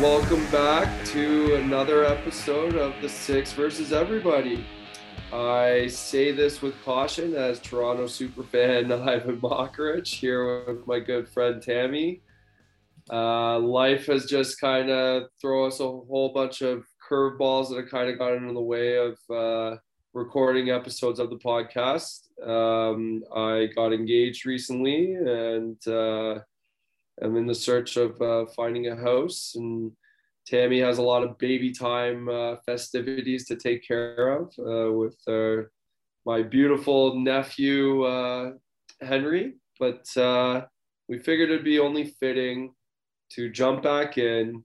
welcome back to another episode of the Six versus Everybody. I say this with caution as Toronto superfan Ivan Mokorich here with my good friend Tammy. Uh, life has just kind of thrown us a whole bunch of curveballs that have kind of gotten in the way of uh, recording episodes of the podcast. Um, I got engaged recently and uh, I'm in the search of uh, finding a house, and Tammy has a lot of baby time uh, festivities to take care of uh, with uh, my beautiful nephew uh, Henry. But uh, we figured it'd be only fitting to jump back in,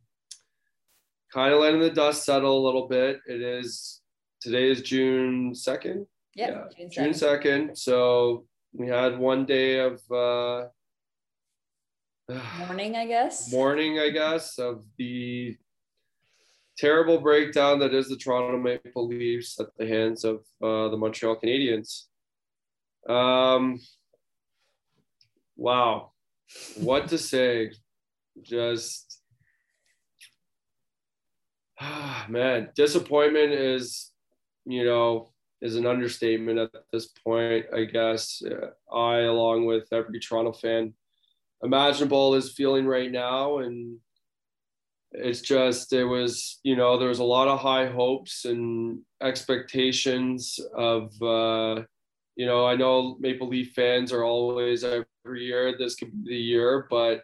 kind of letting the dust settle a little bit. It is today is June second. Yeah, June second. So we had one day of morning, I guess. Morning, I guess, of the terrible breakdown that is the Toronto Maple Leafs at the hands of uh, the Montreal Canadiens. Um, wow, what to say? Just, ah, man, disappointment is, you know, is an understatement at this point. I guess I, along with every Toronto fan, imaginable is feeling right now. And it's just it was you know there was a lot of high hopes and expectations of uh you know i know maple leaf fans are always every year this could be the year but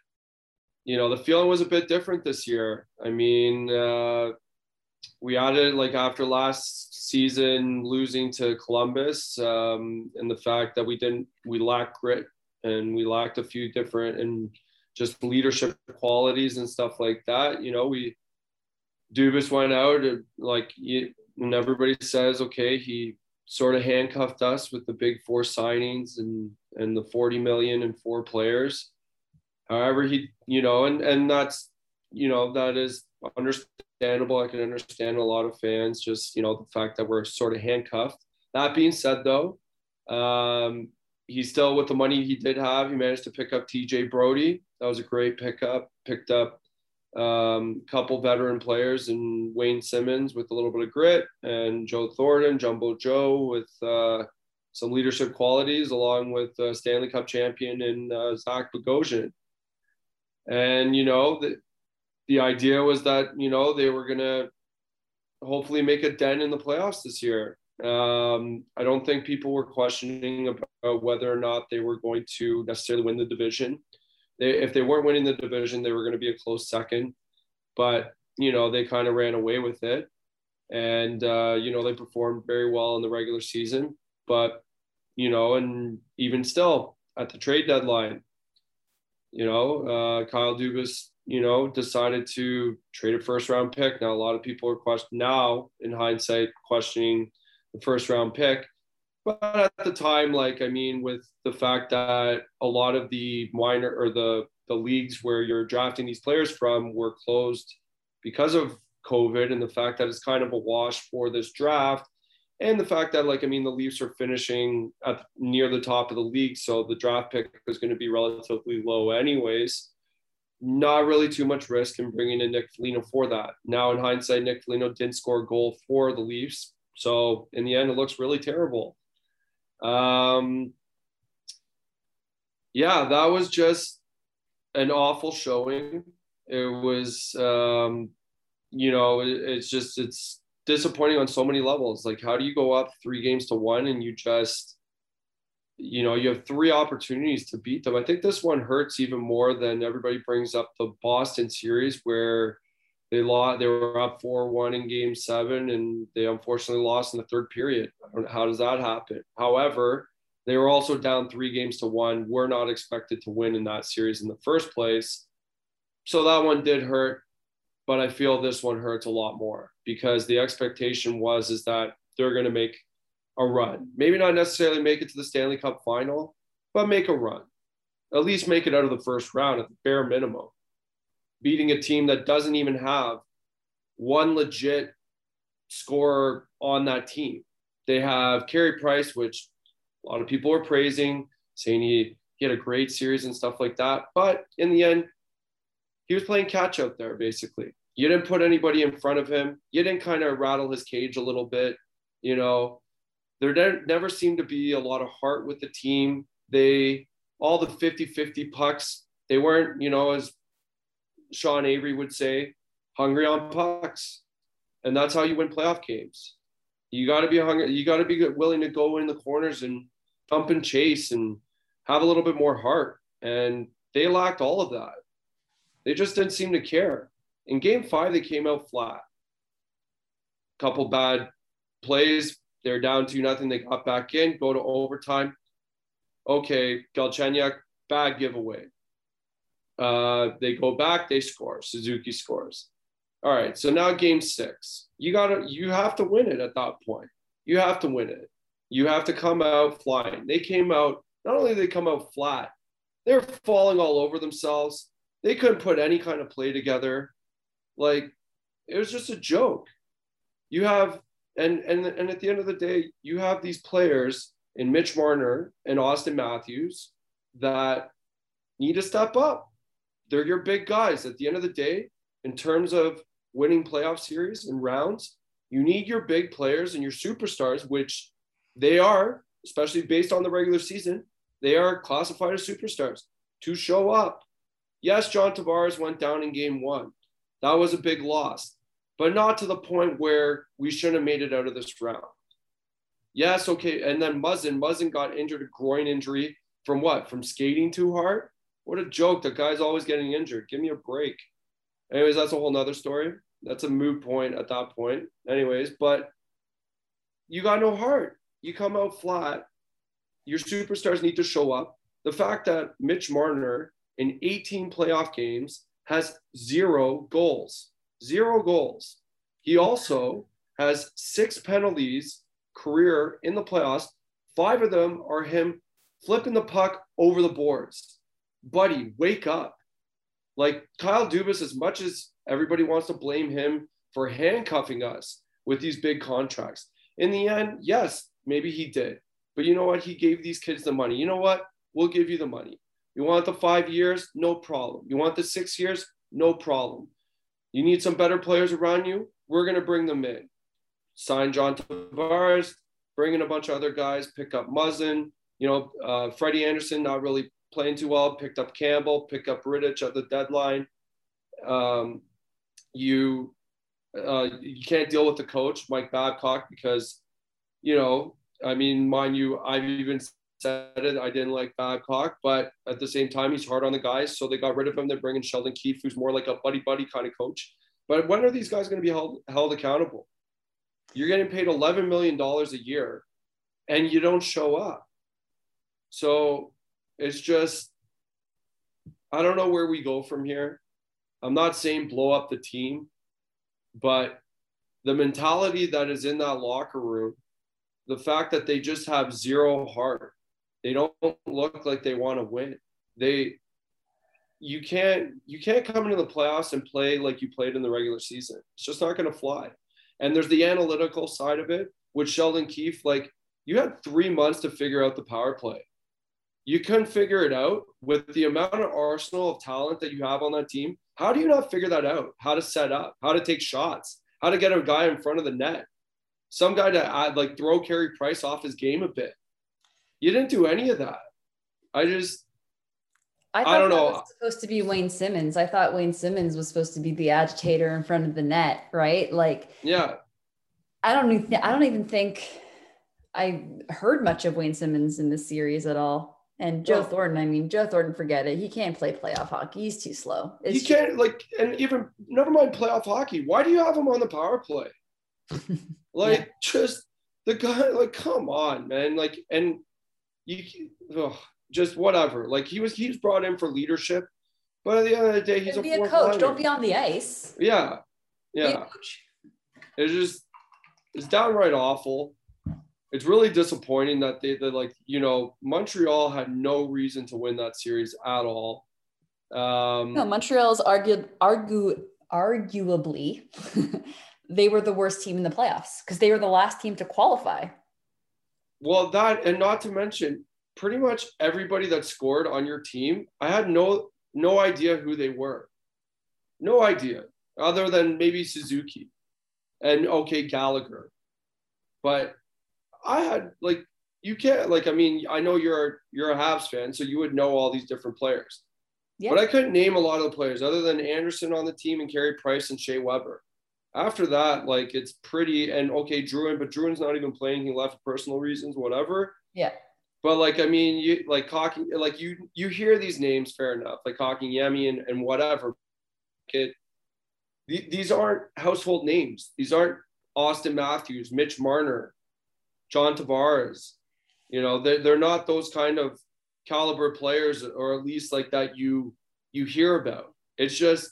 you know the feeling was a bit different this year. I mean uh we added like after last season losing to columbus um and the fact that we didn't we lacked grit and we lacked a few different and just leadership qualities and stuff like that. You know, we Dubas went out and like when everybody says, okay, he sort of handcuffed us with the big four signings and and the 40 million and four players. However, he, you know, and and that's, you know, that is understandable. I can understand a lot of fans just, you know, the fact that we're sort of handcuffed. That being said, though, um, he's still with the money he did have. He managed to pick up TJ Brodie. That was a great pickup. Picked up a um, couple veteran players and Wayne Simmonds with a little bit of grit, and Joe Thornton, Jumbo Joe with uh, some leadership qualities, along with uh, Stanley Cup champion and uh, Zach Bogosian. And you know the the idea was that you know they were gonna hopefully make a dent in the playoffs this year. Um, I don't think people were questioning about whether or not they were going to necessarily win the division. They, if they weren't winning the division, they were going to be a close second. But you know, they kind of ran away with it, and uh, you know they performed very well in the regular season. But you know, and even still at the trade deadline, you know, uh, Kyle Dubas, you know, decided to trade a first round pick. Now a lot of people are questioning now in hindsight questioning the first round pick. But at the time, like I mean, with the fact that a lot of the minor or the the leagues where you're drafting these players from were closed because of COVID, and the fact that it's kind of a wash for this draft, and the fact that like I mean, the Leafs are finishing at near the top of the league, so the draft pick is going to be relatively low, anyways. Not really too much risk in bringing in Nick Foligno for that. Now, in hindsight, Nick Foligno didn't score a goal for the Leafs, so in the end, it looks really terrible. Um, yeah, that was just an awful showing. It was, um, you know, it, it's just, it's disappointing on so many levels. Like, how do you go up three games to one and you just, you know, you have three opportunities to beat them? I think this one hurts even more than everybody brings up the Boston series where they lost. They were up four one in Game Seven, and they unfortunately lost in the third period. How does that happen? However, they were also down three games to one. We're not expected to win in that series in the first place, so that one did hurt. But I feel this one hurts a lot more because the expectation was is that they're going to make a run. Maybe not necessarily make it to the Stanley Cup final, but make a run. At least make it out of the first round at the bare minimum beating a team that doesn't even have one legit scorer on that team. They have Carey Price, which a lot of people are praising, saying he, he had a great series and stuff like that. But in the end, he was playing catch out there, basically. You didn't put anybody in front of him. You didn't kind of rattle his cage a little bit. You know, there never seemed to be a lot of heart with the team. They, all the 50 50 pucks, they weren't, you know, as Sean Avery would say, hungry on pucks. And that's how you win playoff games. You got to be hungry. You got to be willing to go in the corners and thump and chase and have a little bit more heart. And they lacked all of that. They just didn't seem to care. In game five, they came out flat. Couple bad plays. They're down to nothing. They got back in, go to overtime. Okay, Galchenyuk, bad giveaway. Uh, they go back, they score. Suzuki scores. All right, so now game six. You gotta, you have to win it at that point. You have to win it. You have to come out flying. They came out. Not only they come out flat, they're falling all over themselves. They couldn't put any kind of play together. Like it was just a joke. You have and and and at the end of the day, you have these players in Mitch Marner and Auston Matthews that need to step up. They're your big guys. At the end of the day, in terms of winning playoff series and rounds, you need your big players and your superstars, which they are, especially based on the regular season, they are classified as superstars to show up. Yes, John Tavares went down in game one. That was a big loss, but not to the point where we shouldn't have made it out of this round. Yes, okay. And then Muzzin, Muzzin got injured, a groin injury from what? From skating too hard? What a joke. The guy's always getting injured. Give me a break. Anyways, that's a whole nother story. That's a moot point at that point. Anyways, but you got no heart. You come out flat. Your superstars need to show up. The fact that Mitch Marner in 18 playoff games has zero goals. Zero goals. He also has six penalties career in the playoffs. Five of them are him flipping the puck over the boards. Buddy, wake up. Like Kyle Dubas, as much as everybody wants to blame him for handcuffing us with these big contracts, in the end, yes, maybe he did. But you know what? He gave these kids the money. You know what? We'll give you the money. You want the five years? No problem. You want the six years? No problem. You need some better players around you? We're going to bring them in. Sign John Tavares, bring in a bunch of other guys, pick up Muzzin. You know, uh, Freddie Andersen, not really playing too well, picked up Campbell, picked up Rittich at the deadline. Um, you uh, you can't deal with the coach, Mike Babcock, because, you know, I mean, mind you, I've even said it. I didn't like Babcock, but at the same time, he's hard on the guys. So they got rid of him. They're bringing Sheldon Keefe, who's more like a buddy buddy kind of coach. But when are these guys going to be held held accountable? You're getting paid 11 million dollars a year, and you don't show up. So it's just, I don't know where we go from here. I'm not saying blow up the team, but the mentality that is in that locker room, the fact that they just have zero heart, they don't look like they want to win. They you can't you can't come into the playoffs and play like you played in the regular season. It's just not going to fly. And there's the analytical side of it, which Sheldon Keefe, like you had three months to figure out the power play. You couldn't figure it out with the amount of arsenal of talent that you have on that team. How do you not figure that out? How to set up, how to take shots, how to get a guy in front of the net, some guy to add, like throw Carey Price off his game a bit. You didn't do any of that. I just, I, I don't know. Was supposed to be Wayne Simmonds. I thought Wayne Simmonds was supposed to be the agitator in front of the net, right? Like, yeah. I don't even. I don't even think I heard much of Wayne Simmonds in this series at all. And Joe well, Thornton, I mean, Joe Thornton, forget it. He can't play playoff hockey. He's too slow. It's he can't like, and even never mind playoff hockey. Why do you have him on the power play? like, yeah. just the guy. Like, come on, man. Like, and you, ugh, just whatever. Like, he was he's brought in for leadership, but at the end of the day, he's a, be a coach. Don't be on the ice. Yeah, yeah. It's just it's downright awful it's really disappointing that they, they like you know Montreal had no reason to win that series at all. Um, no, Montreal's argued argue arguably they were the worst team in the playoffs because they were the last team to qualify. Well, that and not to mention pretty much everybody that scored on your team, I had no no idea who they were. No idea. other than maybe Suzuki and okay Gallagher. But I had like you can't like I mean I know you're you're a Habs fan, so you would know all these different players. Yeah. But I couldn't name a lot of the players other than Anderson on the team and Carey Price and Shea Weber. After that, like it's pretty and okay, Drouin, but Drouin's not even playing. He left for personal reasons, whatever. Yeah. But like I mean, you like Cocky, like you you hear these names, fair enough, like Kotkaniemi and, and whatever. It, these aren't household names. These aren't Auston Matthews, Mitch Marner, John Tavares. You know, they're, they're not those kind of caliber players, or at least like that you you hear about. It's just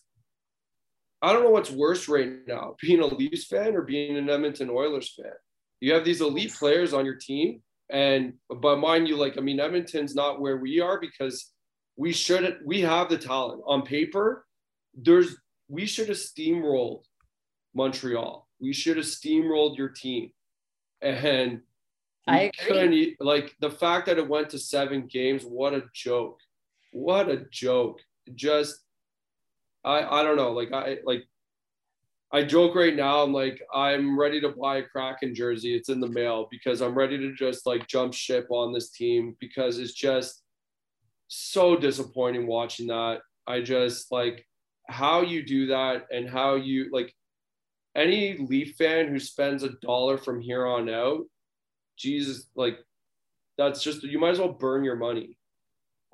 I don't know what's worse right now, being a Leafs fan or being an Edmonton Oilers fan. You have these elite players on your team, and but mind you, like I mean, Edmonton's not where we are because we should we have the talent on paper. There's we should have steamrolled Montreal. We should have steamrolled your team. And I agree. like the fact that it went to seven games, what a joke. What a joke. Just I I don't know. Like I like I joke right now. I'm like, I'm ready to buy a Kraken jersey. It's in the mail because I'm ready to just like jump ship on this team because it's just so disappointing watching that. I just like how you do that and how you like any Leaf fan who spends a dollar from here on out, Jesus, like that's just you might as well burn your money.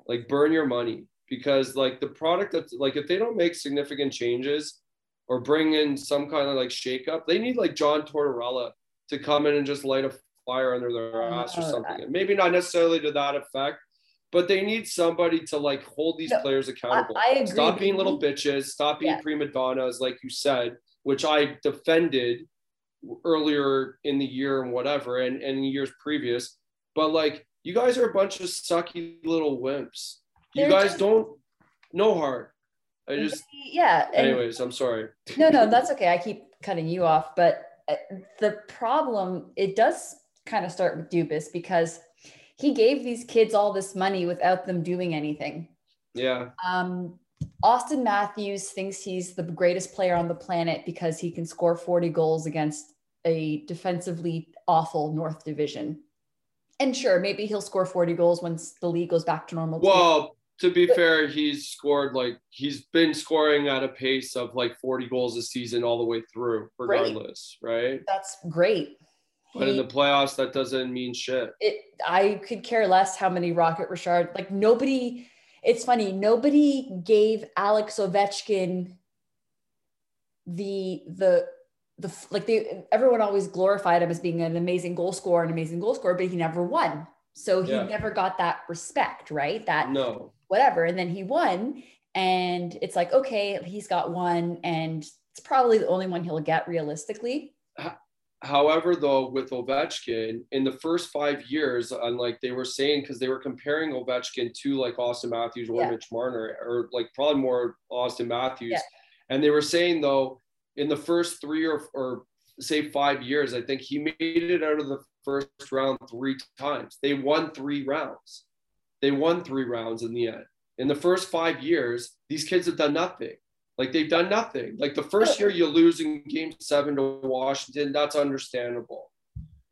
Like burn your money because like the product that's like if they don't make significant changes or bring in some kind of like shakeup, they need like John Tortorella to come in and just light a fire under their ass or something. And maybe not necessarily to that effect, but they need somebody to like hold these no, players accountable. I, I agree. Stop being little bitches. Stop being yeah. prima donnas, like you said, which I defended earlier in the year and whatever, and, and years previous. But like, you guys are a bunch of sucky little wimps. You They're guys just, don't no heart. I just yeah. Anyways, I'm sorry. no, no, that's okay. I keep cutting you off, but uh, the problem it does kind of start with Dubas because he gave these kids all this money without them doing anything. Yeah. Um, Auston Matthews thinks he's the greatest player on the planet because he can score 40 goals against a defensively awful North Division. And sure, maybe he'll score 40 goals once the league goes back to normal. Well, to be but, fair, he's scored like he's been scoring at a pace of like 40 goals a season all the way through, regardless, great. right? That's great. But in the playoffs, that doesn't mean shit. It I could care less how many Rocket Richard. Like nobody. It's funny. Nobody gave Alex Ovechkin the the the like they everyone always glorified him as being an amazing goal scorer, an amazing goal scorer, but he never won. So he yeah. never got that respect, right? That no whatever. And then he won, and it's like okay, he's got one, and it's probably the only one he'll get realistically. However, though, with Ovechkin, in the first five years, and like they were saying, because they were comparing Ovechkin to like Auston Matthews or yeah. Mitch Marner, or like probably more Auston Matthews. Yeah. And they were saying, though, in the first three or, or say five years, I think he made it out of the first round three times. They won three rounds. They won three rounds in the end. In the first five years, these kids have done nothing. Like they've done nothing. Like the first year you lose in game seven to Washington, that's understandable.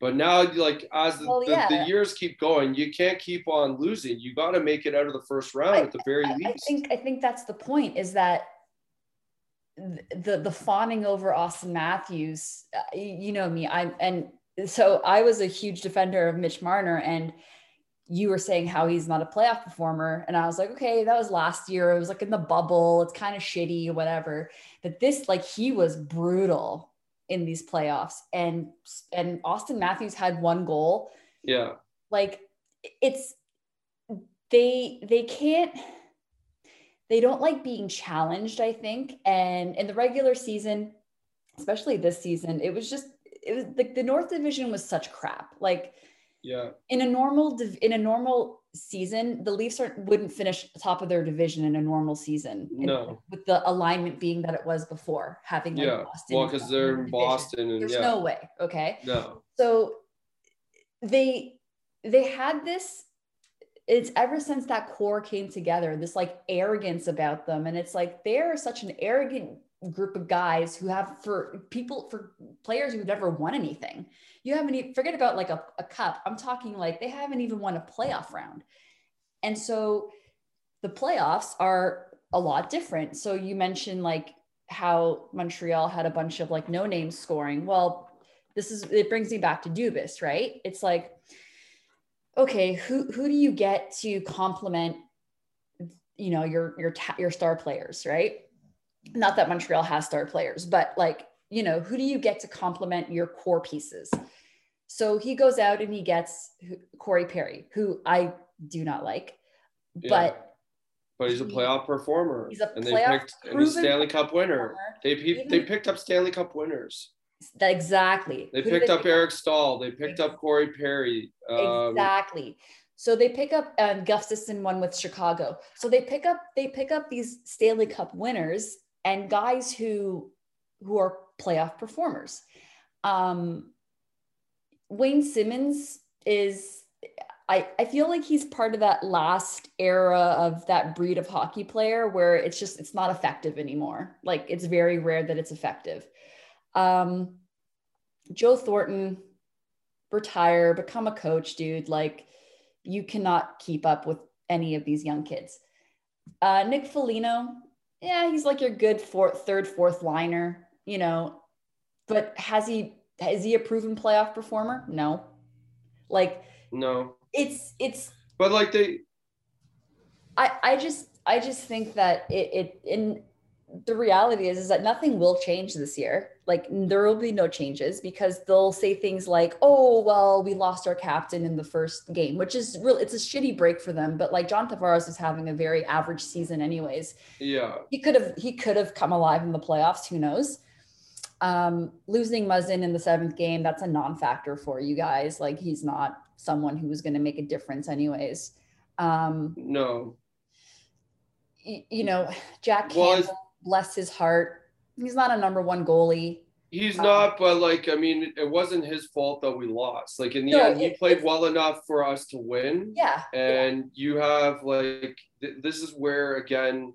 But now, like as the, well, yeah. the, the, years keep going, you can't keep on losing. You got to make it out of the first round I, at the very I, least. I think I think that's the point. Is that the the fawning over Auston Matthews? Uh, you know me. I and so I was a huge defender of Mitch Marner, and you were saying how he's not a playoff performer. And I was like, okay, that was last year. It was like in the bubble. It's kind of shitty, whatever. But this, like, he was brutal in these playoffs. And and Auston Matthews had one goal. Yeah. Like it's they they can't they don't like being challenged, I think. And in the regular season, especially this season, it was just it was like the North Division was such crap. Like yeah. In a normal in a normal season, the Leafs are, wouldn't finish top of their division in a normal season. No. With the alignment being that it was before, having like yeah. Boston. Well, because they're in Boston, and there's yeah. no way. Okay. No. So they they had this. It's ever since that core came together, this like arrogance about them, and it's like they're such an arrogant group of guys who have for people for players who've never won anything. You haven't even forget about like a, a cup. I'm talking like they haven't even won a playoff round. And so the playoffs are a lot different. So you mentioned like how Montreal had a bunch of like no name scoring. Well, this is it brings me back to Dubas, right? It's like, okay, who who do you get to complement, you know, your your your star players, right? Not that Montreal has star players, but like, you know, who do you get to complement your core pieces? So he goes out and he gets Corey Perry, who I do not like, yeah. but but he's a playoff performer. He's a and playoff they picked and he's Stanley Cup winner. They he, they picked up Stanley Cup winners. Exactly. They Who picked they up pick Eric up? Staal. They picked up Corey Perry. Um, exactly. So they pick up um, Gustafsson one with Chicago. So they pick up they pick up these Stanley Cup winners and guys who who are playoff performers. Um, Wayne Simmonds is I, I feel like he's part of that last era of that breed of hockey player where it's just it's not effective anymore. Like it's very rare that it's effective. Um, Joe Thornton, retire, become a coach, dude. Like you cannot keep up with any of these young kids. Uh, Nick Foligno, yeah, he's like your good fourth, third, fourth liner, you know, but has he is he a proven playoff performer? No. Like no it's it's but like they i i just i just think that it, it in the reality is is that nothing will change this year like there will be no changes because they'll say things like oh well we lost our captain in the first game which is real it's a shitty break for them but like john tavares is having a very average season anyways yeah he could have he could have come alive in the playoffs who knows um losing muzzin in the seventh game that's a non-factor for you guys like he's not someone who was going to make a difference anyways. Um, no. Y- you know, Jack Campbell, bless his heart. He's not a number one goalie. He's um, not, but like, I mean, it wasn't his fault that we lost. Like in the no, end, he it, played well enough for us to win. Yeah. And yeah. you have like, th- this is where again,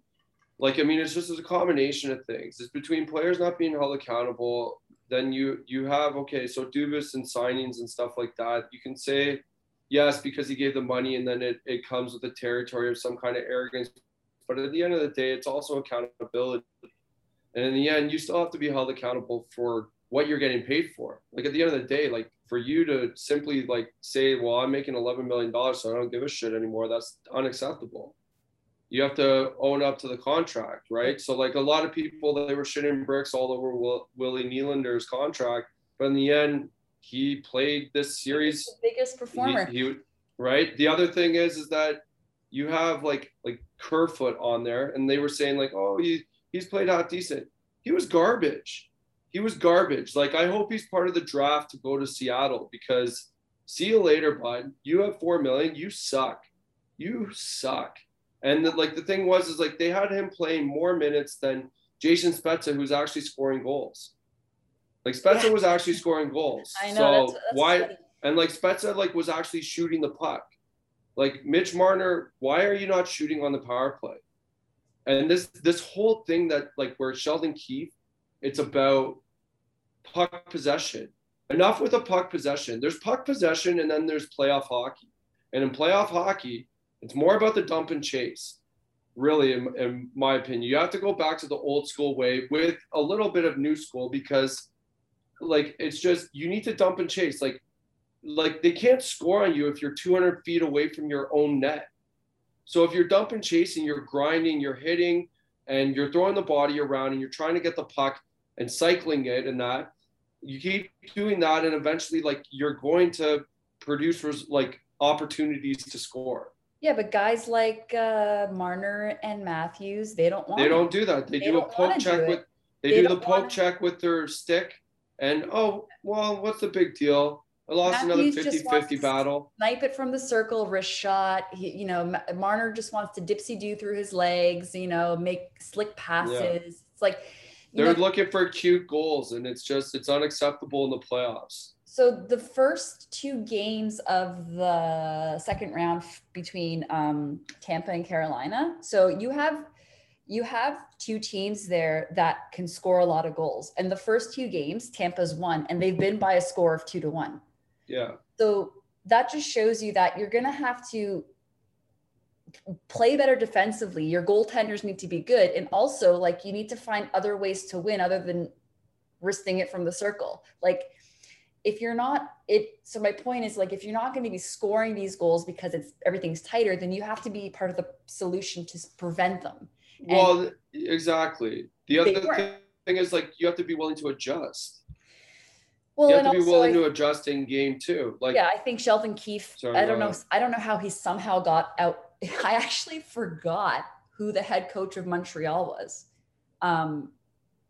like, I mean, it's just a combination of things. It's between players not being held accountable then you you have okay so dubas and signings and stuff like that you can say yes because he gave the money and then it, it comes with the territory of some kind of arrogance but at the end of the day it's also accountability and in the end you still have to be held accountable for what you're getting paid for like at the end of the day like for you to simply like say well i'm making 11 million dollars so i don't give a shit anymore that's unacceptable you have to own up to the contract, right? So like a lot of people, they were shitting bricks all over Will, Willie Nylander's contract, but in the end, he played this series. biggest performer. He, he, right. The other thing is, is that you have like like Kerfoot on there, and they were saying like, oh, he he's played half decent. He was garbage. He was garbage. Like I hope he's part of the draft to go to Seattle because see you later, bud. You have four million. You suck. You suck. And the, like the thing was is like they had him playing more minutes than Jason Spezza, who's actually scoring goals. Like Spezza yeah. was actually scoring goals. I know. So that's, that's why? Funny. And like Spezza like was actually shooting the puck. Like Mitch Marner, why are you not shooting on the power play? And this this whole thing that like where Sheldon Keefe, it's about puck possession. Enough with the puck possession. There's puck possession and then there's playoff hockey. And in playoff hockey, it's more about the dump and chase, really, in, in my opinion. You have to go back to the old school way with a little bit of new school because, like, it's just you need to dump and chase. Like, like they can't score on you if you're 200 feet away from your own net. So if you're dump and chasing, you're grinding, you're hitting, and you're throwing the body around, and you're trying to get the puck and cycling it, and that you keep doing that, and eventually, like, you're going to produce like opportunities to score. Yeah, but guys like uh, Marner and Matthews, they don't want. They don't do that. They, they do a poke check with. They, they do the poke check with their stick, and oh well, what's the big deal? I lost Matthews another 50-50 battle. Snipe it from the circle, wrist shot. He, you know, Marner just wants to dipsy do through his legs. You know, make slick passes. Yeah. It's like they're know, looking for cute goals, and it's just it's unacceptable in the playoffs. So the first two games of the second round between um, Tampa and Carolina. So you have you have two teams there that can score a lot of goals. And the first two games, Tampa's won, and they've been by a score of two to one. Yeah. So that just shows you that you're going to have to play better defensively. Your goaltenders need to be good. And also, like, you need to find other ways to win other than risking it from the circle. Like, if you're not it so my point is like if you're not going to be scoring these goals because it's everything's tighter then you have to be part of the solution to prevent them and well exactly the other thing is like you have to be willing to adjust well, you have to be willing I, to adjust in game too like yeah i think sheldon keefe sorry, i don't know i don't know how he somehow got out i actually forgot who the head coach of montreal was um,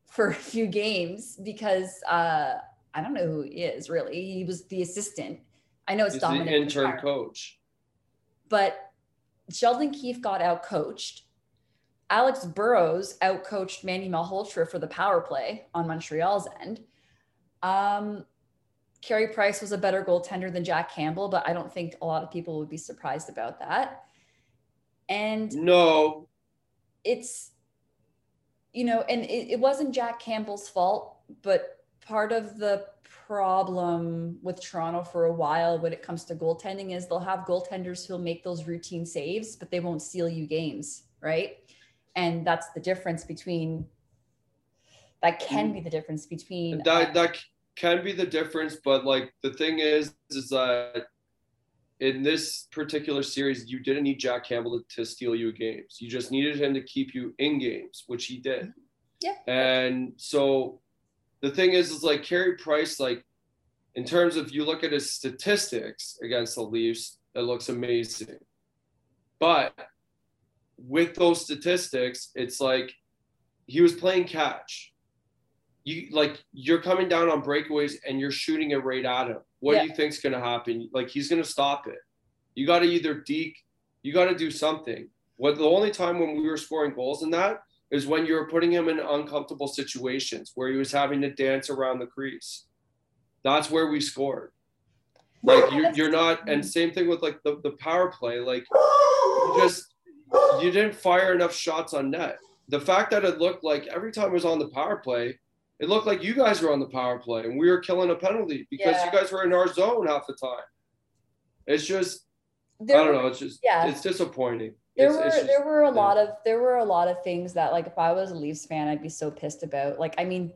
for a few games because uh, I don't know who he is really. He was the assistant. I know it's He's Dominic. The intern coach. But Sheldon Keefe got out coached. Alex Burrows out coached Manny Malhotra for the power play on Montreal's end. Um, Carey Price was a better goaltender than Jack Campbell, but I don't think a lot of people would be surprised about that. And no, it's, you know, and it, it wasn't Jack Campbell's fault, but part of the problem with Toronto for a while when it comes to goaltending is they'll have goaltenders who'll make those routine saves, but they won't steal you games, right? And that's the difference between that can mm. be the difference between that that um, can be the difference, but like the thing is is that in this particular series, you didn't need Jack Campbell to, to steal you games. You just needed him to keep you in games, which he did. Mm-hmm. Yeah. And so the thing is, is like Carey Price, like in terms of you look at his statistics against the Leafs, it looks amazing. But with those statistics, it's like he was playing catch. You like you're coming down on breakaways and you're shooting it right at him. What yeah. do you think's gonna happen? Like he's gonna stop it. You got to either deke, you got to do something. What the only time when we were scoring goals in that is when you were putting him in uncomfortable situations where he was having to dance around the crease. That's where we scored. Like you, you're not, and same thing with like the, the power play. Like you just you didn't fire enough shots on net. The fact that it looked like every time it was on the power play, it looked like you guys were on the power play and we were killing a penalty because yeah. you guys were in our zone half the time. It's just there, I don't know. It's just yeah. it's disappointing there it's, were it's just, there were a yeah. lot of there were a lot of things that like if I was a Leafs fan, I'd be so pissed about. Like, I mean,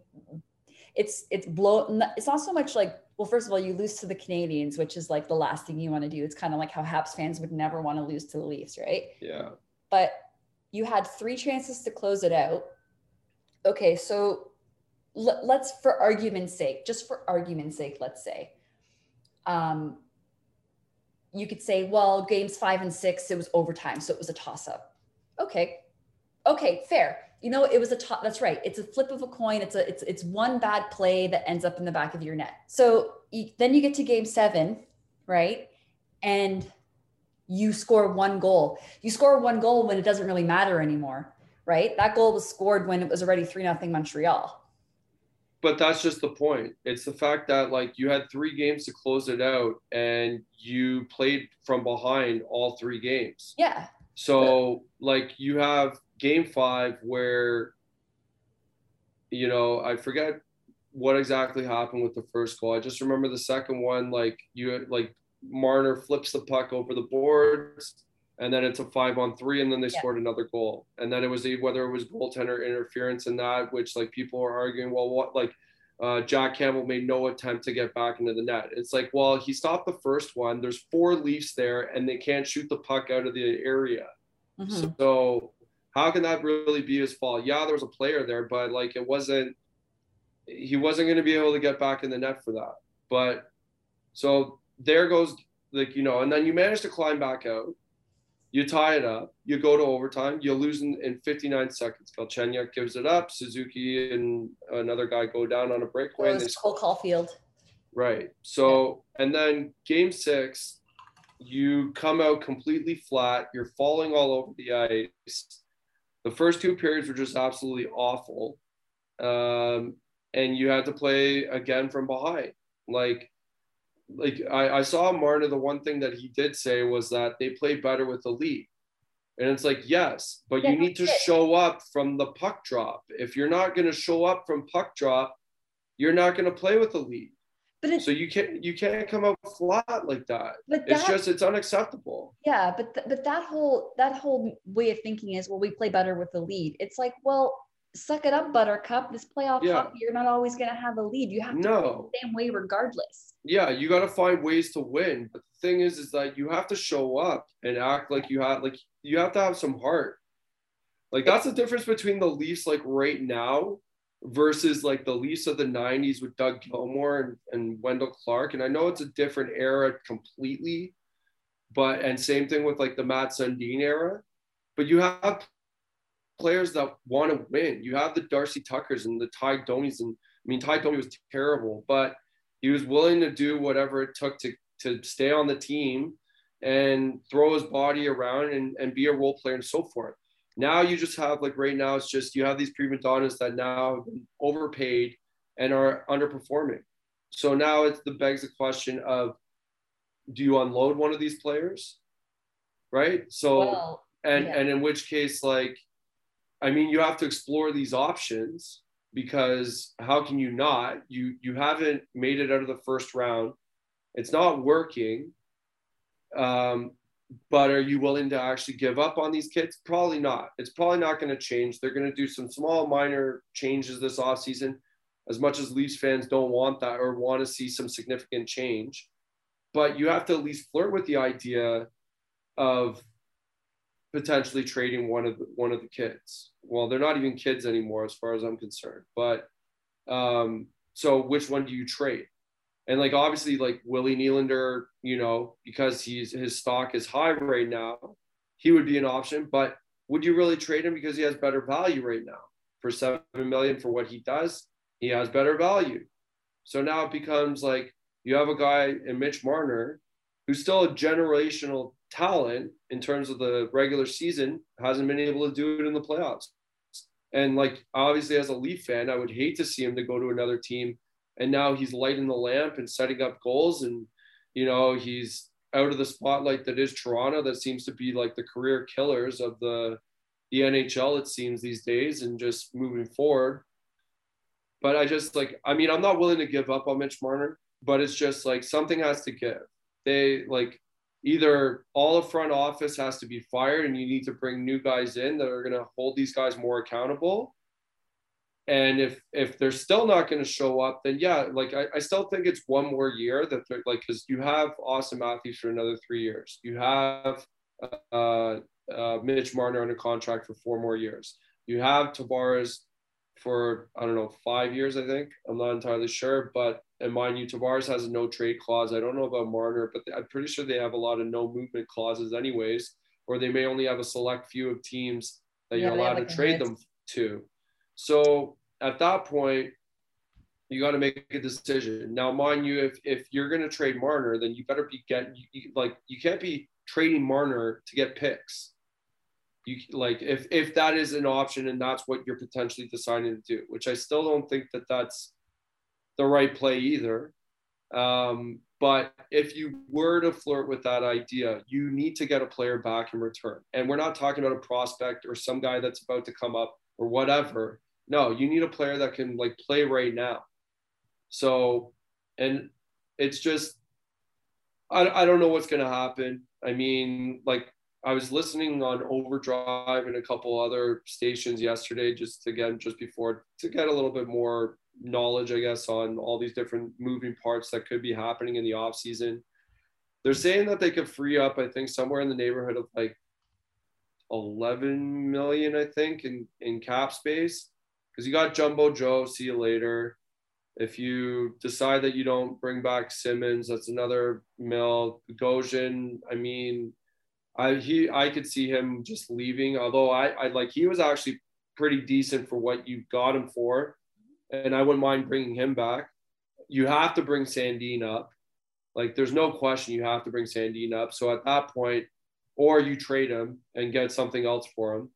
it's it's blow. It's not so much like well, first of all, you lose to the Canadiens, which is like the last thing you want to do. It's kind of like how Habs fans would never want to lose to the Leafs, right? Yeah. But you had three chances to close it out. Okay, so let's, for argument's sake, just for argument's sake, let's say, um, you could say, well, games five and six, it was overtime. So it was a toss up. Okay. Okay, fair. You know, it was a top. That's right. It's a flip of a coin. It's a it's it's one bad play that ends up in the back of your net. So you, then you get to game seven, right? And you score one goal. You score one goal when it doesn't really matter anymore, right? That goal was scored when it was already three nothing Montreal but that's just the point. It's the fact that like you had three games to close it out and you played from behind all three games. Yeah. So like you have game five where you know, I forget what exactly happened with the first goal. I just remember the second one, like you like Marner flips the puck over the boards and then it's a five on three, and then they yeah. scored another goal. And then it was a, whether it was goaltender interference in that, which like people are arguing, well, what like uh, Jack Campbell made no attempt to get back into the net. It's like, well, he stopped the first one. There's four Leafs there, and they can't shoot the puck out of the area. Mm-hmm. So how can that really be his fault? Yeah, there was a player there, but like it wasn't. He wasn't going to be able to get back in the net for that. But so there goes like you know, and then you manage to climb back out you tie it up, you go to overtime, you lose in, in 59 seconds. Galchenyuk gives it up. Suzuki and another guy go down on a breakaway. It was Cole Caufield. Right. So, yeah. and then game six, you come out completely flat. You're falling all over the ice. The first two periods were just absolutely awful. Um, and you had to play again from behind. Like, like I, I saw Marner, the one thing that he did say was that they play better with the lead. And it's like, yes, but Yeah, you need to it. show up from the puck drop. If you're not going to show up from puck drop, you're not going to play with the lead. But it's So you can't you can't come out flat like that. but It's that, just it's unacceptable. yeah, but th- but that whole that whole way of thinking is well, we play better with the lead. It's like, well, suck it up, Buttercup. This playoff Yeah. hockey, you're not always gonna have a lead. You have to No. the same way regardless. Yeah, you got to find ways to win. But the thing is, is that you have to show up and act like you have like you have to have some heart. Like that's the difference between the Leafs like right now versus like the Leafs of the 90s with Doug Gilmour and, and Wendell Clark. And I know it's a different era completely, but and same thing with like the Mats Sundin era. But you have players that want to win. You have the Darcy Tuckers and the Ty Domis. And I mean, Ty Domi was terrible, but he was willing to do whatever it took to to stay on the team and throw his body around and, and be a role player and so forth. Now you just have like right now it's just you have these prima donnas that now have been overpaid and are underperforming. So now it begs the question of do you unload one of these players? Right? So well, and yeah. and in which case like i mean you have to explore these options because how can you not? You you haven't made it out of the first round. It's not working. Um but are you willing to actually give up on these kids? Probably not. It's probably not going to change. They're going to do some small minor changes this offseason. As much as leafs fans don't want that or want to see some significant change but you have to at least flirt with the idea of potentially trading one of the, one of the kids. Well, they're not even kids anymore, as far as I'm concerned. But um, so which one do you trade? And like obviously, like Willie Nylander, you know, because he's his stock is high right now, he would be an option. But would you really trade him because he has better value right now for seven million for what he does? He has better value. So now it becomes like you have a guy in Mitch Marner who's still a generational talent in terms of the regular season, hasn't been able to do it in the playoffs. And like obviously as a Leaf fan, I would hate to see him to go to another team. And now he's lighting the lamp and setting up goals. And, you know, he's out of the spotlight that is Toronto, that seems to be like the career killers of the the NHL, it seems these days, and just moving forward. But I just like, I mean, I'm not willing to give up on Mitch Marner, but it's just like something has to give. They like either all the front office has to be fired and you need to bring new guys in that are going to hold these guys more accountable. And if if they're still not going to show up then yeah like I, I still think it's one more year that they're like because you have auston matthews for another three years. You have uh, uh, mitch marner under contract for four more years. You have tavares for i don't know five years i think. I'm not entirely sure but and mind you, Tavares has a no trade clause. I don't know about Marner, but I'm pretty sure they have a lot of no movement clauses, anyways, or they may only have a select few of teams that Yeah, you're allowed like to trade them to. So at that point, you got to make a decision. Now, mind you, if if you're going to trade Marner, then you better be getting you, like you can't be trading Marner to get picks. You like if if that is an option and that's what you're potentially deciding to do, which I still don't think that that's the right play either. Um, but if you were to flirt with that idea, you need to get a player back in return. And we're not talking about a prospect or some guy that's about to come up or whatever. No, you need a player that can like play right now. So, and it's just, I, I don't know what's going to happen. I mean, like I was listening on Overdrive and a couple other stations yesterday, just again, just before to get a little bit more knowledge, I guess, on all these different moving parts that could be happening in the off season. They're saying that they could free up, I think, somewhere in the neighborhood of like 11 million, I think, in, in cap space. Because you got Jumbo Joe, see you later. If you decide that you don't bring back Simmonds, that's another mill. Gojin, I mean, I he I could see him just leaving. Although I I like he was actually pretty decent for what you got him for, and I wouldn't mind bringing him back. You have to bring Sandin up. Like there's no question you have to bring Sandin up. So at that point, or you trade him and get something else for him.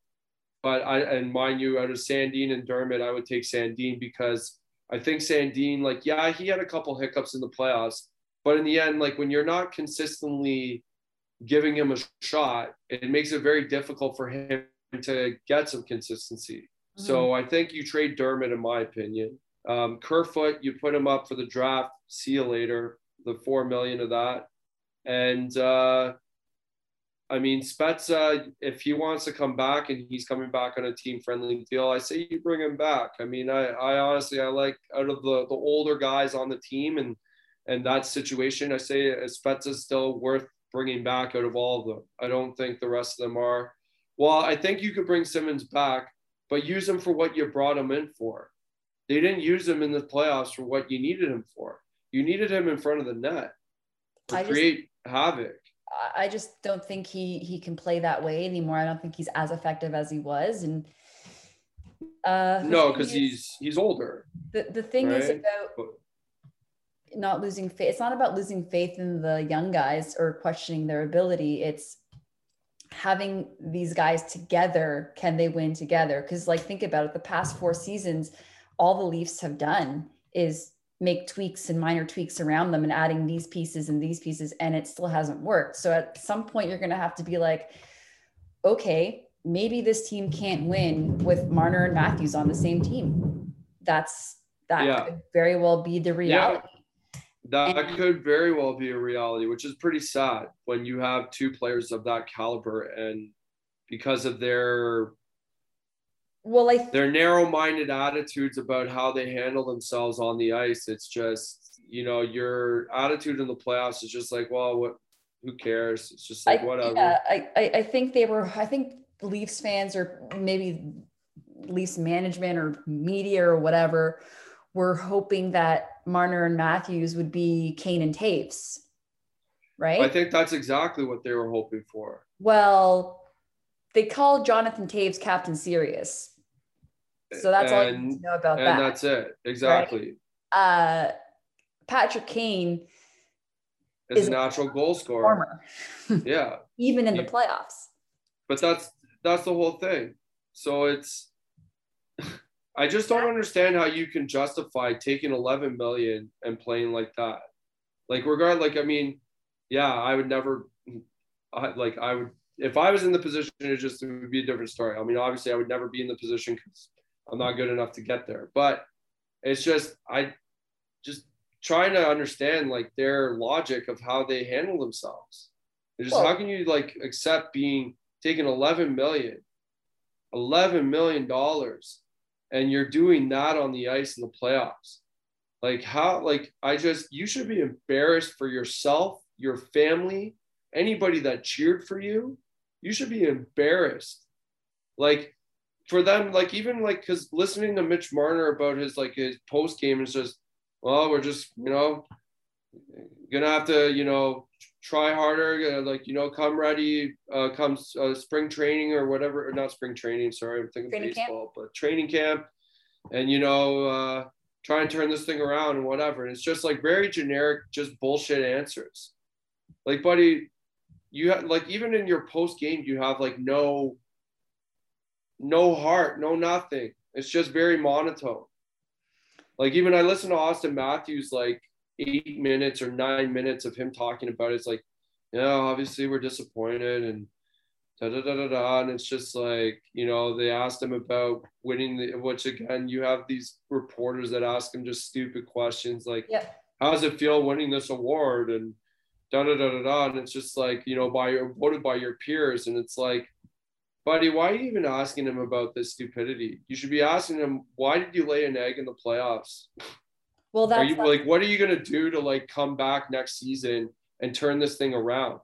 But I and mind you, out of Sandin and Dermott, I would take Sandin because I think Sandin, like, yeah, he had a couple hiccups in the playoffs, but in the end, like when you're not consistently giving him a shot, it makes it very difficult for him to get some consistency. Mm-hmm. So I think you trade Dermott, in my opinion. Um, Kerfoot, you put him up for the draft. See you later. The four million of that, and uh, I mean Spezza, if he wants to come back and he's coming back on a team friendly deal, I say you bring him back. I mean, I, I honestly I like out of the the older guys on the team and and that situation, I say Spezza's still worth bringing back out of all of them. I don't think the rest of them are. Well, I think you could bring Simmonds back, but use them for what you brought them in for. They didn't use them in the playoffs for what you needed him for. You needed him in front of the net to I create just, havoc. I just don't think he he can play that way anymore. I don't think he's as effective as he was, and uh, no, because he's he's older. The the thing right? is about not losing faith. It's not about losing faith in the young guys or questioning their ability. It's having these guys together. Can they win together? Because, like, think about it. The past four seasons, all the Leafs have done is make tweaks and minor tweaks around them and adding these pieces and these pieces, and it still hasn't worked. So, at some point, you're going to have to be like, okay, maybe this team can't win with Marner and Matthews on the same team. That's that yeah. could very well be the reality. That and, could very well be a reality, which is pretty sad when you have two players of that caliber and because of their well, I th- their narrow-minded attitudes about how they handle themselves on the ice. It's just you know your attitude in the playoffs is just like, well, what? Who cares? It's just like I, whatever. Yeah, I I think they were. I think Leafs fans or maybe Leafs management or media or whatever were hoping that Marner and Matthews would be Kane and Toews, right? I think that's exactly what they were hoping for. Well, they called Jonathan Toews Captain Serious. So that's and, all you need to know about and that. And that's it. Exactly. Right? Uh, Patrick Kane is, is a natural goal scorer. yeah. Even in the playoffs. But that's that's the whole thing. So it's I just don't understand how you can justify taking 11 million and playing like that. Like, regard, like, I mean, yeah, I would never, I, like, I would, if I was in the position, it just it would be a different story. I mean, obviously, I would never be in the position because I'm not good enough to get there. But it's just, I just trying to understand like their logic of how they handle themselves. It's just well, how can you like accept being taking 11 million, 11 million dollars and you're doing that on the ice in the playoffs. Like how like I just you should be embarrassed for yourself, your family, anybody that cheered for you. You should be embarrassed. Like for them, like even like because listening to Mitch Marner about his like his post game is just, well, we're just you know gonna have to you know try harder, like you know, come ready, uh, comes uh, spring training or whatever, or not spring training. Sorry, I'm thinking training baseball, camp. but training camp, and you know, uh, try and turn this thing around and whatever. And it's just like very generic, just bullshit answers. Like, buddy, you have like even in your post game, you have like no, no heart, no nothing. It's just very monotone. Like even I listen to Auston Matthews like eight minutes or nine minutes of him talking about it. It's like, you know, obviously we're disappointed and da da da da da. And it's just like, you know, they asked him about winning the, which again, you have these reporters that ask him just stupid questions like, yeah. how does it feel winning this award? And da da da da da. And it's just like, you know, by your voted by your peers. And it's like, buddy, why are you even asking him about this stupidity? You should be asking him, why did you lay an egg in the playoffs? Well, that's are you like, what are you gonna do to like come back next season and turn this thing around?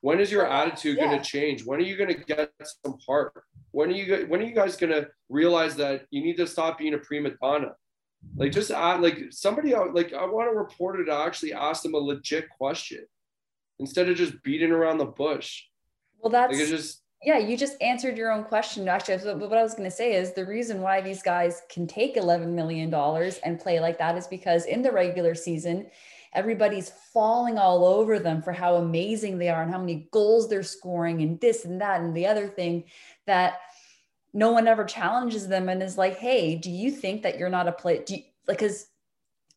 When is your attitude yeah. gonna change? When are you gonna get some heart? When are you when are you guys gonna realize that you need to stop being a prima donna? Like just add like somebody uh, like I want a reporter to actually ask them a legit question instead of just beating around the bush. Well, that's like just yeah, you just answered your own question. Actually, but what I was going to say is the reason why these guys can take $11 million and play like that is because in the regular season, everybody's falling all over them for how amazing they are and how many goals they're scoring and this and that and the other thing that no one ever challenges them and is like, hey, do you think that you're not a play? Do you, like, because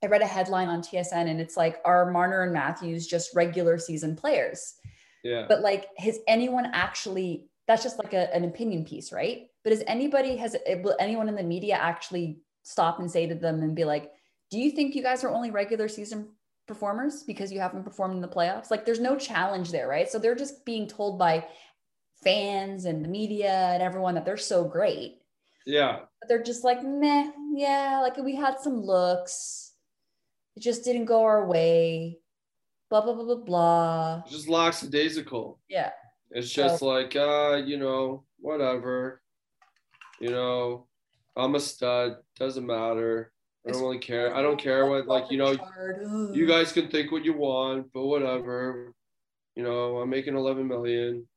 I read a headline on TSN and it's like, are Marner and Matthews just regular season players? Yeah. But like, has anyone actually? That's just like a, an opinion piece, right? But has anybody has will anyone in the media actually stop and say to them and be like, "Do you think you guys are only regular season performers because you haven't performed in the playoffs?" Like, there's no challenge there, right? So they're just being told by fans and the media and everyone that they're so great. Yeah. But they're just like, meh, yeah, like we had some looks. It just didn't go our way. Blah blah blah blah blah. It's just lackadaisical. Yeah. It's just like, uh, you know, whatever. You know, I'm a stud. Doesn't matter. I don't really care. I don't care what, like, you know, you guys can think what you want, but whatever. You know, I'm making 11 million.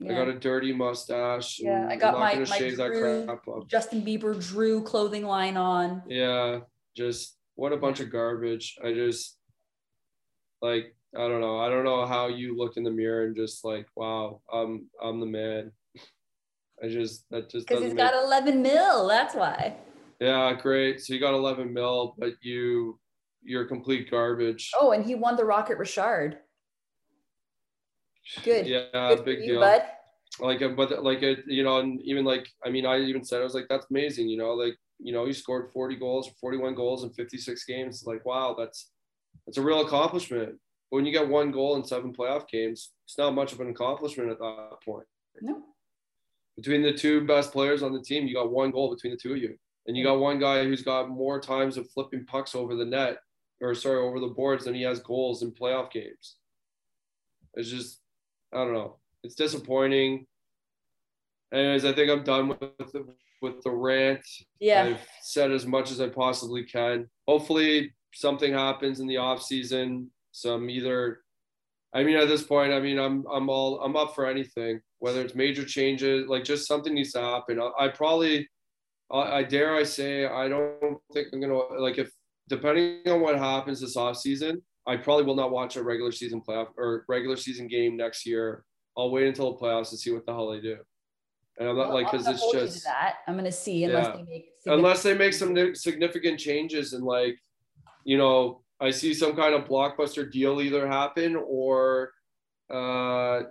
Yeah. I got a dirty mustache. Yeah, I got my, my Drew, Justin Bieber Drew clothing line on. Yeah, just what a bunch of garbage. I just like I don't know. I don't know how you look in the mirror and just like, wow, I'm I'm the man. I just that just because he's make... got 11 mil. That's why. Yeah, great. So you got 11 mil, but you you're complete garbage. Oh, and he won the Rocket Richard. Good. Yeah, Good big deal. bud. Like, uh, but like it, you know, and even like, I mean, I even said I was like, that's amazing. You know, like, you know, he scored 40 goals, 41 goals in 56 games. Like, wow, that's that's a real accomplishment. But when you get one goal in seven playoff games, it's not much of an accomplishment at that point. No. Between the two best players on the team, you got one goal between the two of you. And you got one guy who's got more times of flipping pucks over the net, or sorry, over the boards than he has goals in playoff games. It's just I don't know. It's disappointing. Anyways, I think I'm done with the, with the rant. Yeah. I've said as much as I possibly can. Hopefully something happens in the off season. Some either I mean at this point, I mean I'm I'm all I'm up for anything, whether it's major changes, like just something needs to happen. I, I probably I, I dare I say I don't think I'm gonna like if depending on what happens this off season, I probably will not watch a regular season playoff or regular season game next year. I'll wait until the playoffs to see what the hell they do. And I'm not well, like because it's just that I'm gonna see unless yeah. they make unless they make some significant changes and like you know I see some kind of blockbuster deal either happen or uh,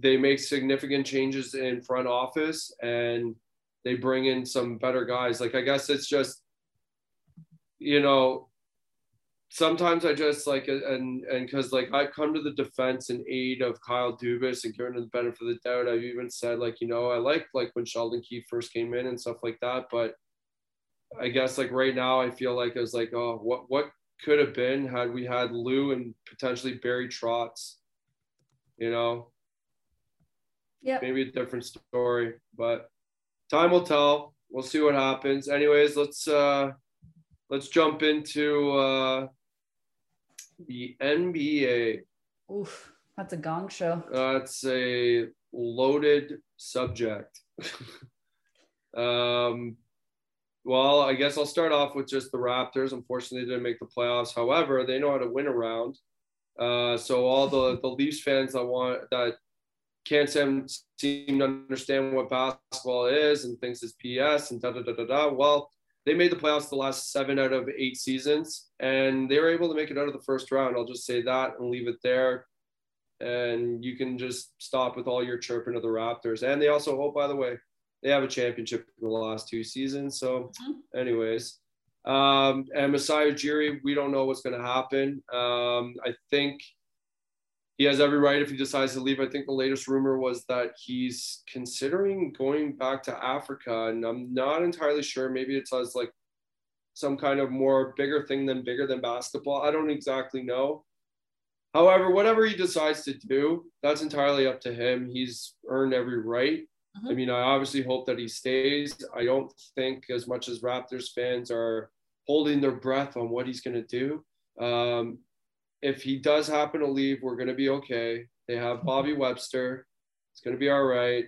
they make significant changes in front office and they bring in some better guys. Like I guess it's just you know sometimes I just like and and because like I've come to the defense and aid of Kyle Dubas and given him the benefit of the doubt. I've even said like you know I like like when Sheldon Keefe first came in and stuff like that. But I guess like right now I feel like it was like oh what what could have been had we had Lou and potentially Barry Trotz, you know. Yeah. Maybe a different story, but time will tell. We'll see what happens. Anyways, let's uh let's jump into uh the NBA. Oof, that's a gong show. That's a loaded subject. um, well, I guess I'll start off with just the Raptors. Unfortunately, they didn't make the playoffs. However, they know how to win around. Uh, so all the the Leafs fans that want that can't seem, seem to understand what basketball is and thinks it's PS and da da da da da. Well, they made the playoffs the last seven out of eight seasons, and they were able to make it out of the first round. I'll just say that and leave it there. And you can just stop with all your chirping of the Raptors. And they also hope, by the way, they have a championship in the last two seasons. So, mm-hmm. anyways, um, and Masai Ujiri, we don't know what's going to happen. Um, I think he has every right if he decides to leave. I think the latest rumor was that he's considering going back to Africa, and I'm not entirely sure. Maybe it's as like some kind of more bigger thing than bigger than basketball. I don't exactly know. However, whatever he decides to do, that's entirely up to him. He's earned every right. Mm-hmm. I mean, I obviously hope that he stays. I don't think as much as Raptors fans are holding their breath on what he's going to do. Um, if he does happen to leave, we're going to be okay. They have Bobby Webster. It's going to be all right.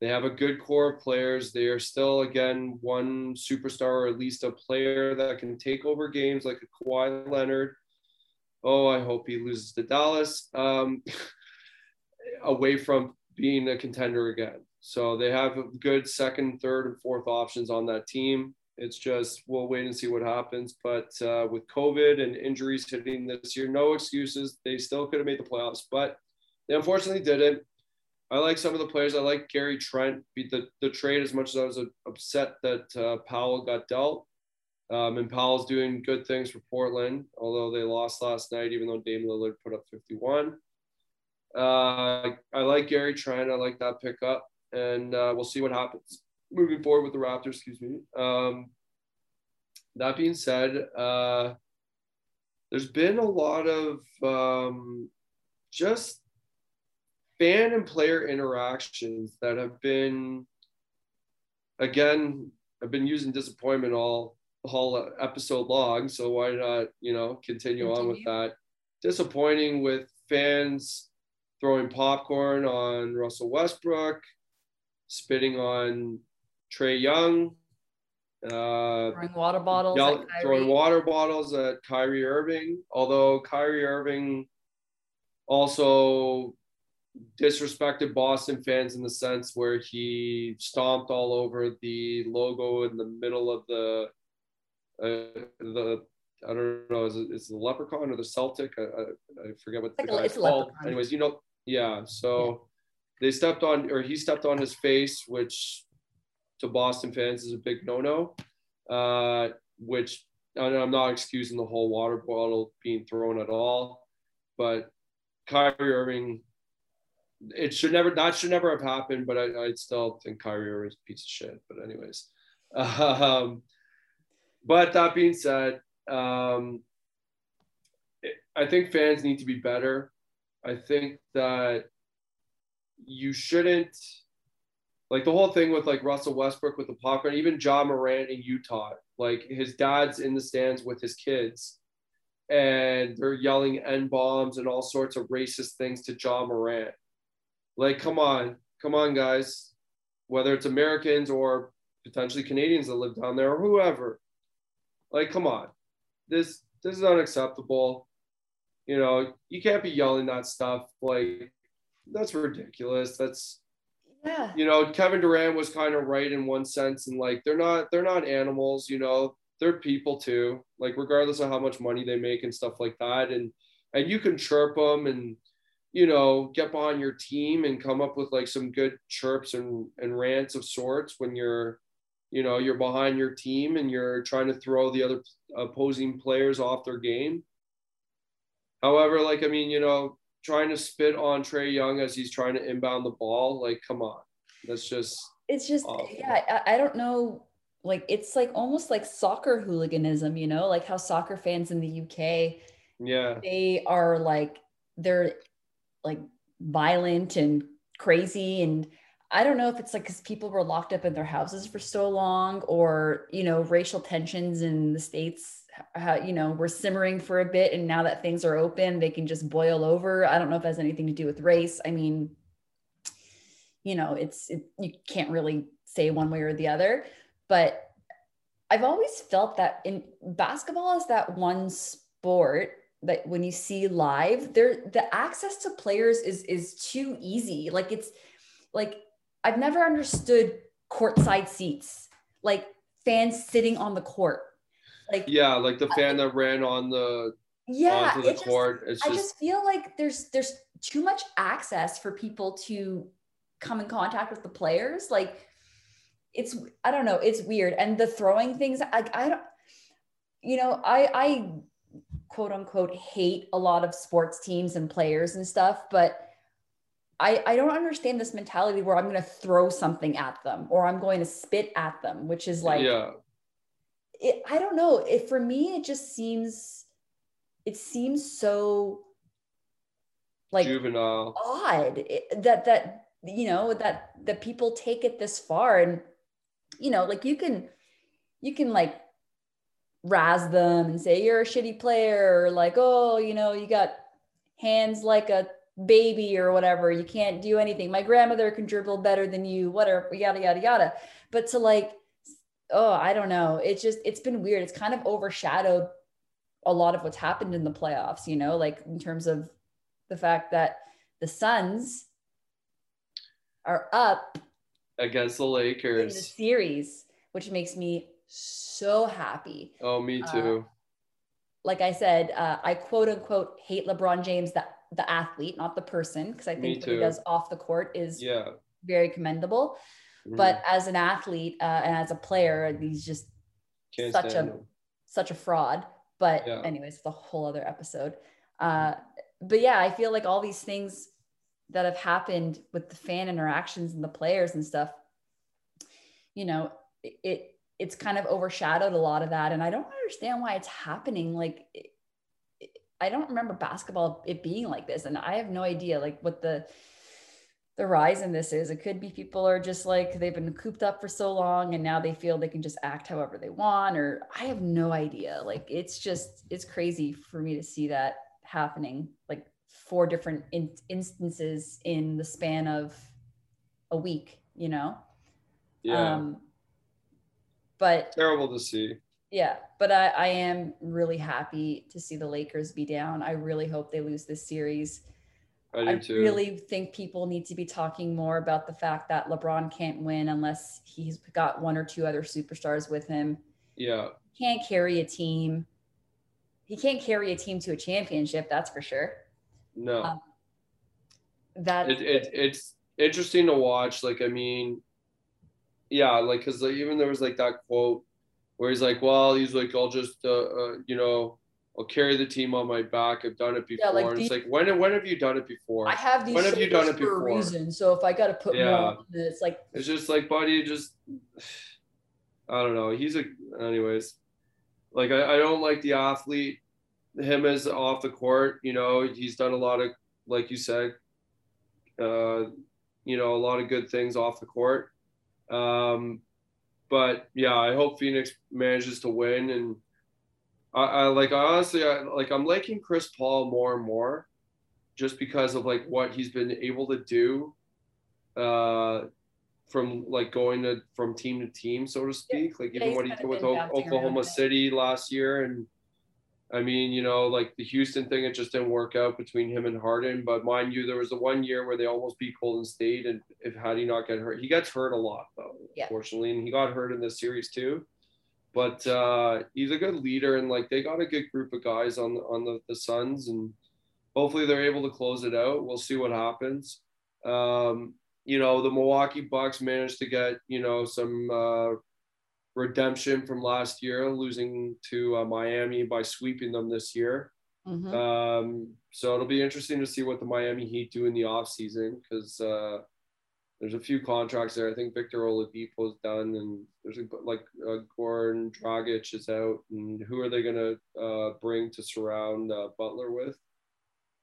They have a good core of players. They are still, again, one superstar or at least a player that can take over games like a Kawhi Leonard. Oh, I hope he loses to Dallas um, away from being a contender again. So they have good second, third, and fourth options on that team. It's just we'll wait and see what happens. But uh, with COVID and injuries hitting this year, no excuses. They still could have made the playoffs, but they unfortunately didn't. I like some of the players. I like Gary Trent beat the, the trade as much as I was upset that uh, Powell got dealt. Um, and Powell's doing good things for Portland, although they lost last night, even though Dame Lillard put up 51. Uh, I like Gary Trent. I like that pickup, and uh, we'll see what happens moving forward with the Raptors. Excuse me. Um, that being said, uh, there's been a lot of um, just fan and player interactions that have been, again, I've been using disappointment all the whole episode long. So why not, you know, continue, continue. on with that? Disappointing with fans throwing popcorn on Russell Westbrook, spitting on Trae Young, uh, throwing water bottles, yell, throwing water bottles at Kyrie Irving. Although Kyrie Irving also disrespected Boston fans in the sense where he stomped all over the logo in the middle of the uh, the I don't know is it, is it the leprechaun or the Celtic I, I, I forget what the like guy's called. Anyways, you know, yeah. So. They stepped on or he stepped on his face, which to Boston fans is a big no-no. Uh, which I'm not excusing the whole water bottle being thrown at all, but Kyrie Irving it should never that should never have happened, but I, I still think Kyrie is a piece of shit. But anyways, um, but that being said, um, I think fans need to be better. I think that you shouldn't like the whole thing with like Russell Westbrook with the popcorn, even Ja Morant in Utah. Like his dad's in the stands with his kids, and they're yelling n bombs and all sorts of racist things to Ja Morant like, come on, come on, guys. Whether it's Americans or potentially Canadians that live down there or whoever. Like, come on. This this is unacceptable. You know, you can't be yelling that stuff. Like, that's ridiculous. That's yeah. You know, Kevin Durant was kind of right in one sense, and like they're not they're not animals, you know, they're people too. Like regardless of how much money they make and stuff like that, and and you can chirp them and you know, get behind your team and come up with like some good chirps and, and rants of sorts when you're, you know, you're behind your team and you're trying to throw the other opposing players off their game. However, like, I mean, you know, trying to spit on Trae Young as he's trying to inbound the ball, like, come on. That's just, it's just, awful. yeah, I, I don't know. Like, it's like almost like soccer hooliganism, you know, like how soccer fans in the UK, yeah, they are like, they're like violent and crazy and I don't know if it's like because people were locked up in their houses for so long, or you know, racial tensions in the states, you know, were simmering for a bit, and now that things are open, they can just boil over. I don't know if has anything to do with race. I mean, you know, it's it, you can't really say one way or the other, but I've always felt that in basketball is that one sport that when you see live there the access to players is is too easy like it's like i've never understood courtside seats like fans sitting on the court like yeah like the fan I, that ran on the yeah onto the court just, i just feel like there's there's too much access for people to come in contact with the players like it's i don't know it's weird and the throwing things like i don't you know i i quote unquote hate a lot of sports teams and players and stuff, but I, I don't understand this mentality where I'm going to throw something at them or I'm going to spit at them, which is like, yeah. It, I don't know. If for me, it just seems, it seems so like juvenile, odd. It, that that you know that that people take it this far, and you know, like you can, you can like razz them and say you're a shitty player or like oh you know you got hands like a baby or whatever. You can't do anything. My grandmother can dribble better than you whatever yada yada yada. But to like oh i don't know it's just it's been weird it's kind of overshadowed a lot of what's happened in the playoffs you know like in terms of the fact that the suns are up against the lakers in the series which makes me so happy. Oh, me uh, too. Uh, like I said, uh, I quote unquote hate LeBron James that the athlete, not the person, because I think what he does off the court is yeah very commendable. Mm-hmm. But as an athlete uh, and as a player, he's just Can't such a him. such a fraud. But yeah. anyways, it's a whole other episode. Uh, but yeah, I feel like all these things that have happened with the fan interactions and the players and stuff, you know, it it's kind of overshadowed a lot of that, and I don't understand why it's happening. Like, it, I don't remember basketball it being like this, and I have no idea like what the the rise in this is. It could be people are just like they've been cooped up for so long and now they feel they can just act however they want, or I have no idea. Like it's just, it's crazy for me to see that happening like four different in- instances in the span of a week, you know? Yeah. Um, but terrible to see. Yeah, but I, I am really happy to see the Lakers be down. I really hope they lose this series I, I really think people need to be talking more about the fact that LeBron can't win unless he's got one or two other superstars with him. Yeah. He can't carry a team. He can't carry a team to a championship, that's for sure. No. Um, that it, it, it's interesting to watch. Like, I mean, yeah, like, because like, even there was like that quote where he's like, well, he's like, I'll just, uh, uh you know, I'll carry the team on my back. I've done it before. Yeah, like and it's like when when have you done it before? I have these. When have you done it before? For a reason. So if I got to put yeah. more, it's like it's just like, buddy, just I don't know. He's a, anyways. Like I, I don't like the athlete. Him as off the court. You know, he's done a lot of, like you said, uh, you know, a lot of good things off the court. Um, but yeah, I hope Phoenix manages to win and I, I like honestly I, like I'm liking Chris Paul more and more, just because of like what he's been able to do, uh, from like going to from team to team, so to speak. Yeah. Like even yeah, what he did with o- Oklahoma City last year, and I mean, you know, like the Houston thing, it just didn't work out between him and Harden. But mind you, there was the one year where they almost beat Golden State, and if had he not get hurt, he gets hurt a lot though, yeah. unfortunately, and he got hurt in this series too but uh, he's a good leader and like they got a good group of guys on on the, the Suns and hopefully they're able to close it out. We'll see what happens. Um, you know, the Milwaukee Bucks managed to get you know some uh, redemption from last year, losing to uh, Miami by sweeping them this year. Mm-hmm. Um, so it'll be interesting to see what the Miami Heat do in the offseason because uh, there's a few contracts there. I think Victor Oladipo is done, and there's a, like uh, Goran Dragic is out, and who are they going to uh, bring to surround uh, Butler with?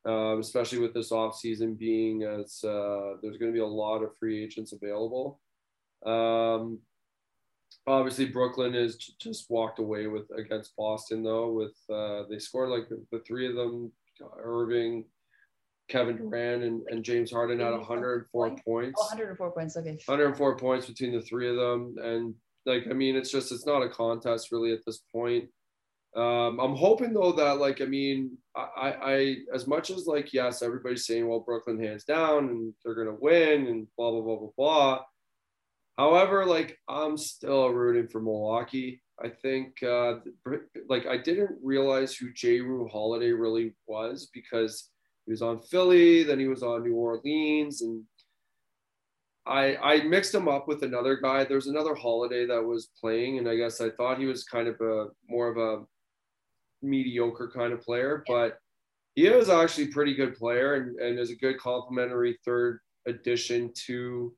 Um, especially with this offseason being as uh, there's going to be a lot of free agents available. Um, obviously, Brooklyn is just walked away with against Boston though. With uh, they scored like the three of them, Irving, Kevin Durant and, and James Harden had 104 points. Oh, 104 points. Okay. 104 points between the three of them. And like, I mean, it's just, it's not a contest really at this point. Um, I'm hoping though that like, I mean, I, I, as much as like, yes, everybody's saying, well, Brooklyn hands down and they're going to win and blah, blah, blah, blah, blah. However, like I'm still rooting for Milwaukee. I think uh, like I didn't realize who Jrue Holiday really was because he was on Philly, then he was on New Orleans, and I I mixed him up with another guy. There's another holiday that was playing, and I guess I thought he was kind of a more of a mediocre kind of player, but he was actually a pretty good player and, and is a good complementary third addition to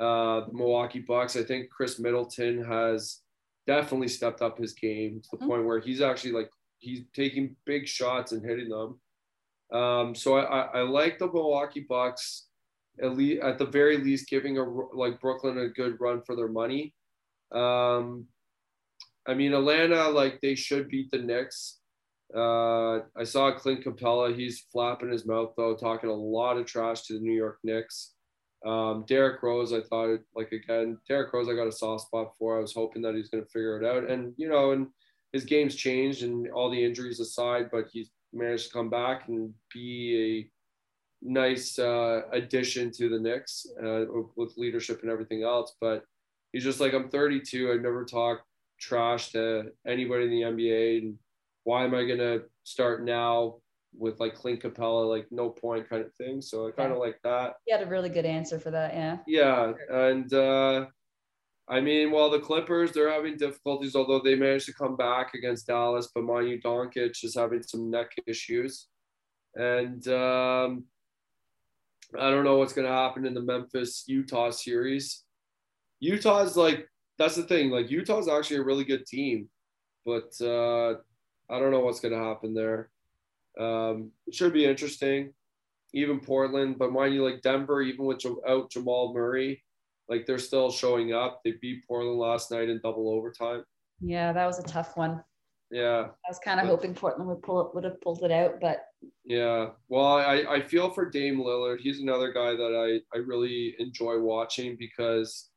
uh, the Milwaukee Bucks. I think Khris Middleton has definitely stepped up his game to the mm-hmm. point where he's actually like he's taking big shots and hitting them. Um, so I, I like the Milwaukee Bucks at least at the very least giving a like Brooklyn a good run for their money. Um, I mean Atlanta like they should beat the Knicks. Uh, I saw Clint Capela. He's flapping his mouth though, talking a lot of trash to the New York Knicks. Um, Derrick Rose, I thought like again, Derrick Rose, I got a soft spot for. I was hoping that he's going to figure it out, and you know, and his game's changed and all the injuries aside, but he's managed to come back and be a nice uh, addition to the Knicks uh, with leadership and everything else. But he's just like, I'm 32. I've never talked trash to anybody in the NBA. And why am I going to start now with like Clint Capela, like no point kind of thing. So I kind of Yeah. like that. You had a really good answer for that. Yeah. Yeah, and uh, I mean, while the Clippers they're having difficulties, although they managed to come back against Dallas, but Manu Doncic is having some neck issues, and um, I don't know what's going to happen in the Memphis Utah series. Utah's like that's the thing, like Utah's actually a really good team, but uh, I don't know what's going to happen there. Um, it should be interesting even Portland, but mind you, like Denver, even without Jamal Murray, like they're still showing up. They beat Portland last night in double overtime. Yeah, that was a tough one. Yeah, I was kind of But- hoping Portland would pull it, would have pulled it out, but yeah. Well, I, I feel for Dame Lillard. He's another guy that I, I really enjoy watching because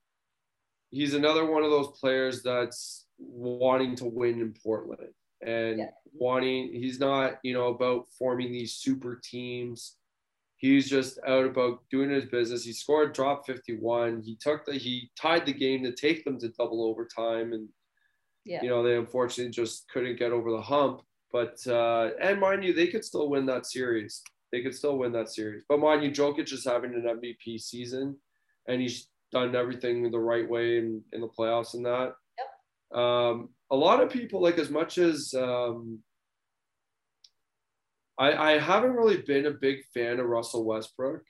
he's another one of those players that's wanting to win in Portland and Yeah. wanting he's not, you know, about forming these super teams. He's just out about doing his business. He scored drop 51. He took the he tied the game to take them to double overtime and yeah, you know they unfortunately just couldn't get over the hump but uh and mind you they could still win that series they could still win that series but mind you Jokic is having an MVP season and he's done everything the right way in, in the playoffs and that yep. um a lot of people like as much as um I, I haven't really been a big fan of Russell Westbrook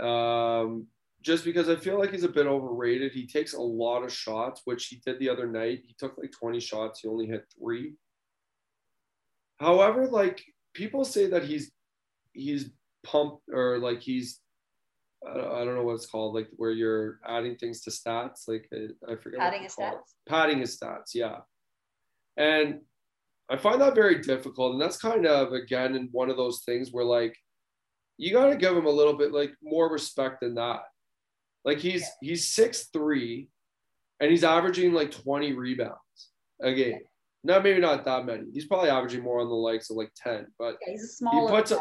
um, just because I feel like he's a bit overrated. He takes a lot of shots, which he did the other night. He took like 20 shots, he only hit three. However, like people say that he's he's pumped or like he's I don't, know what it's called, like where you're adding things to stats. Like I forget. padding his stats. Padding his stats, yeah. And I find that very difficult. And that's kind of again in one of those things where like you got to give him a little bit like more respect than that. Like he's he's six three, and he's averaging like twenty rebounds a game. No, maybe not that many. He's probably averaging more on the likes of like ten, but Yeah, he's a small a- guy.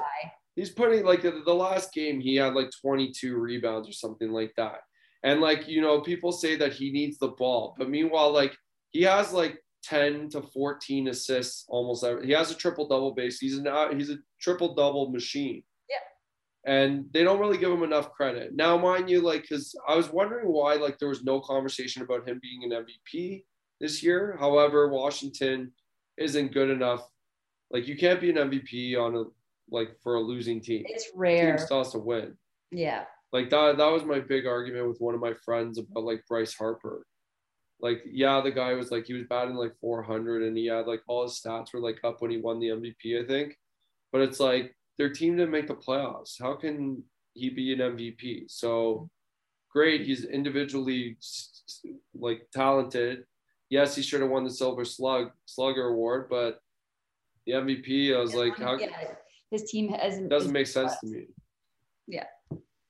he's putting like the, the last game he had like 22 rebounds or something like that and like you know people say that he needs the ball but meanwhile like he has like 10 to 14 assists almost every, he has a triple double base he's an uh, he's a triple double machine Yeah. and they don't really give him enough credit now mind you like because i was wondering why like there was no conversation about him being an mvp this year however washington isn't good enough like you can't be an mvp on a like for a losing team It's team rare. still has to win. Yeah. Like that that was my big argument with one of my friends about like Bryce Harper. Like, yeah, the guy was like he was batting like 400 and he had like all his stats were like up when he won the MVP, I think. But it's like their team didn't make the playoffs. How can he be an MVP? So great, he's individually like talented. Yes, he should have won the Silver Slug Slugger Award, but the MVP, I was like, how his team hasn't doesn't make sense to me. Yeah.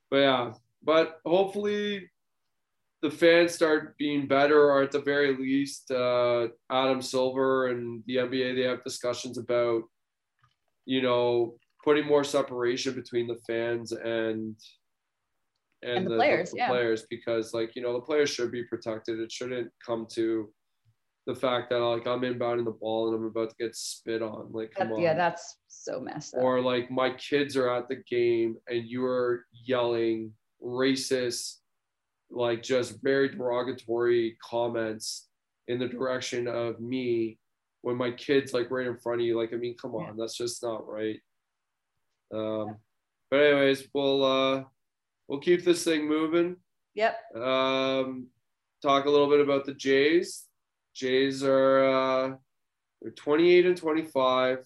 But yeah, but hopefully the fans start being better, or at the very least, uh, Adam Silver and the NBA they have discussions about, you know, putting more separation between the fans and And the players, yeah. players because like you know the players should be protected. It shouldn't come to the fact that like I'm inbounding the ball and I'm about to get spit on. Like come That- on yeah, that's so messed up. or like my kids are at the game and you're yelling racist like just very derogatory comments in the direction of me when my kids like right in front of you like i mean come on that's just not right um but anyways we'll uh we'll keep this thing moving Yep. um talk a little bit about the jays jays are uh they're 28 and 25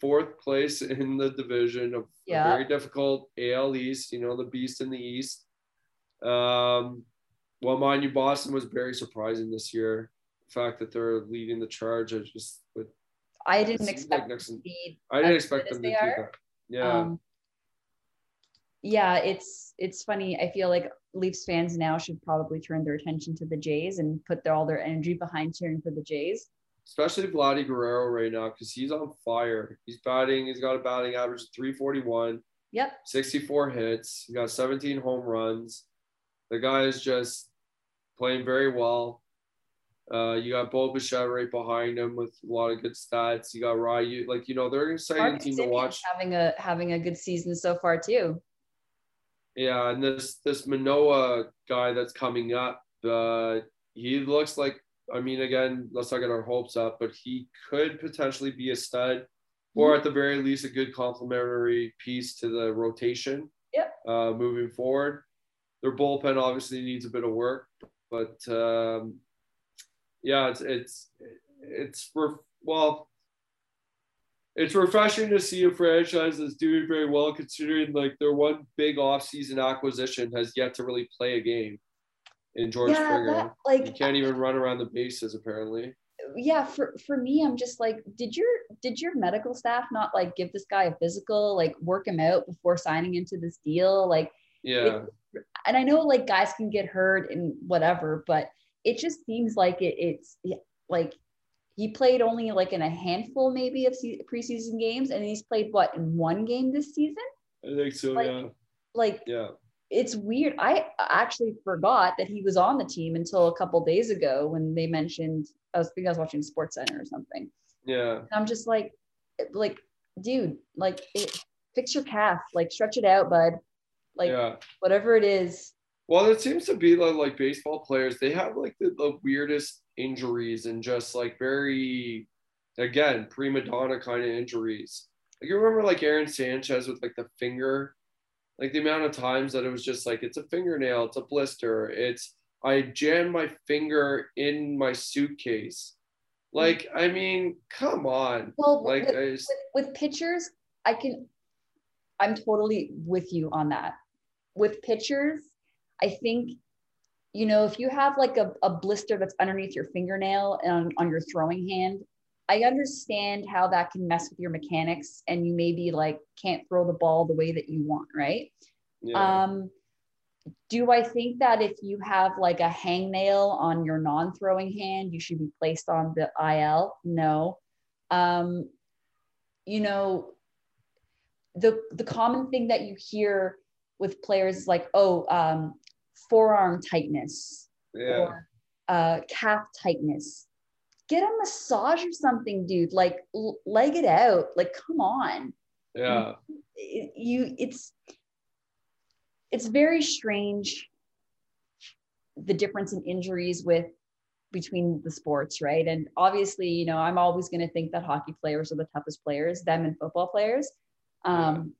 fourth place in the division of Yeah. a very difficult AL East, you know, the beast in the East. Um, well, mind you, Boston was very surprising this year. The fact that they're leading the charge, I just, but I didn't expect like Nixon- I didn't expect them to do that. Yeah, Um, yeah, it's it's funny. I feel like Leafs fans now should probably turn their attention to the Jays and put their, all their energy behind cheering for the Jays. especially Vladdy Guerrero right now because he's on fire. He's batting. He's got a batting average of 341. Yep. 64 hits. He got 17 home runs. The guy is just playing very well. Uh, you got Bo Bichette right behind him with a lot of good stats. You got Ryu, like you know, they're an exciting team to watch. having a having a good season so far too. Yeah, and this this Manoah guy that's coming up, uh, he looks like. I mean, again, let's not get our hopes up, but he could potentially be a stud, or at the very least, a good complementary piece to the rotation. Yep. Uh, moving forward, their bullpen obviously needs a bit of work, but um, yeah, it's it's it's well, it's refreshing to see a franchise that's doing very well considering like their one big offseason acquisition has yet to really play a game in George yeah, Springer. that, like you can't even run around the bases apparently. yeah for for me i'm just like did your did your medical staff not like give this guy a physical like work him out before signing into this deal like Yeah. And i know like guys can get hurt and whatever but it just seems like it, it's like he played only like in a handful maybe of se- preseason games and he's played what in one game this season I think so, Like- yeah. like Yeah. it's weird. I actually forgot that he was on the team until a couple days ago when they mentioned I was thinking I was watching Sports Center or something. Yeah. And I'm just like, like, dude, like it, fix your calf, like stretch it out, bud. Like yeah. whatever it is. Well, it seems to be like, like baseball players, they have like the, the weirdest injuries and just like very, again, prima donna kind of injuries. Like you remember like Aaron Sanchez with like the finger, like the amount of times that it was just like, it's a fingernail, it's a blister, it's, I jammed my finger in my suitcase. Like, I mean, come on. Well, Like, with, I just, with, with pitchers, I can, I'm totally with you on that. With pitchers, I think, you know, if you have like a, a blister that's underneath your fingernail and on, on your throwing hand, I understand how that can mess with your mechanics and you maybe like can't throw the ball the way that you want, right? yeah. Um, do I think that if you have like a hangnail on your non-throwing hand, you should be placed on the IL? No. Um, you know, the the common thing that you hear with players is like, oh, um, forearm tightness yeah. or uh, calf tightness. Get a massage or something, dude. Like l- leg it out. Like, come on Yeah. it- you it's it's very strange the difference in injuries with between the sports right and obviously you know i'm always going to think that hockey players are the toughest players them and football players um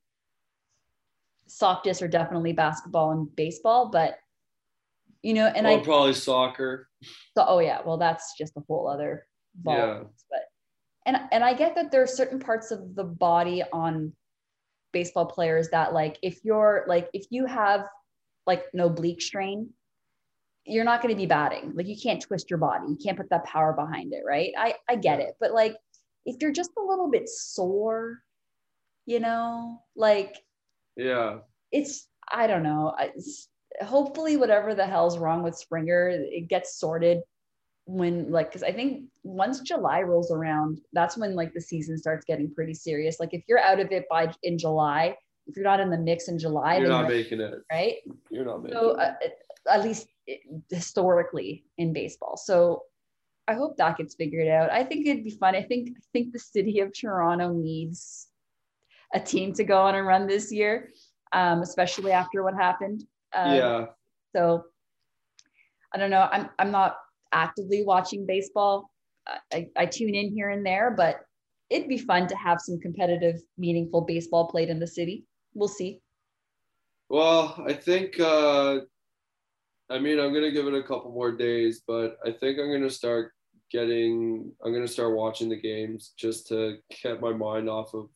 softest are definitely basketball and baseball but you know and or i probably soccer. so, oh yeah, well that's just a whole other ball. Yeah. But and and I get that there are certain parts of the body on baseball players that like if you're like if you have like no oblique strain, you're not going to be batting. Like you can't twist your body. You can't put that power behind it, right? I I get it. But like if you're just a little bit sore, you know, like Yeah. it's I don't know. It's, hopefully, whatever the hell's wrong with Springer, it gets sorted when like because I think once July rolls around, that's when like the season starts getting pretty serious. Like if you're out of it by in July, if you're not in the mix in July, You're not making it. right. You're not making So it. uh, at least historically in baseball. So I hope that gets figured out. I think it'd be fun. I think I think the city of Toronto needs a team to go on a run this year, um, especially after what happened. Um, yeah. So I don't know. I'm I'm not actively watching baseball. I, I tune in here and there, but it'd be fun to have some competitive, meaningful baseball played in the city. We'll see. Well, I think uh I mean I'm gonna give it a couple more days, but I think I'm gonna start getting I'm gonna start watching the games just to get my mind off of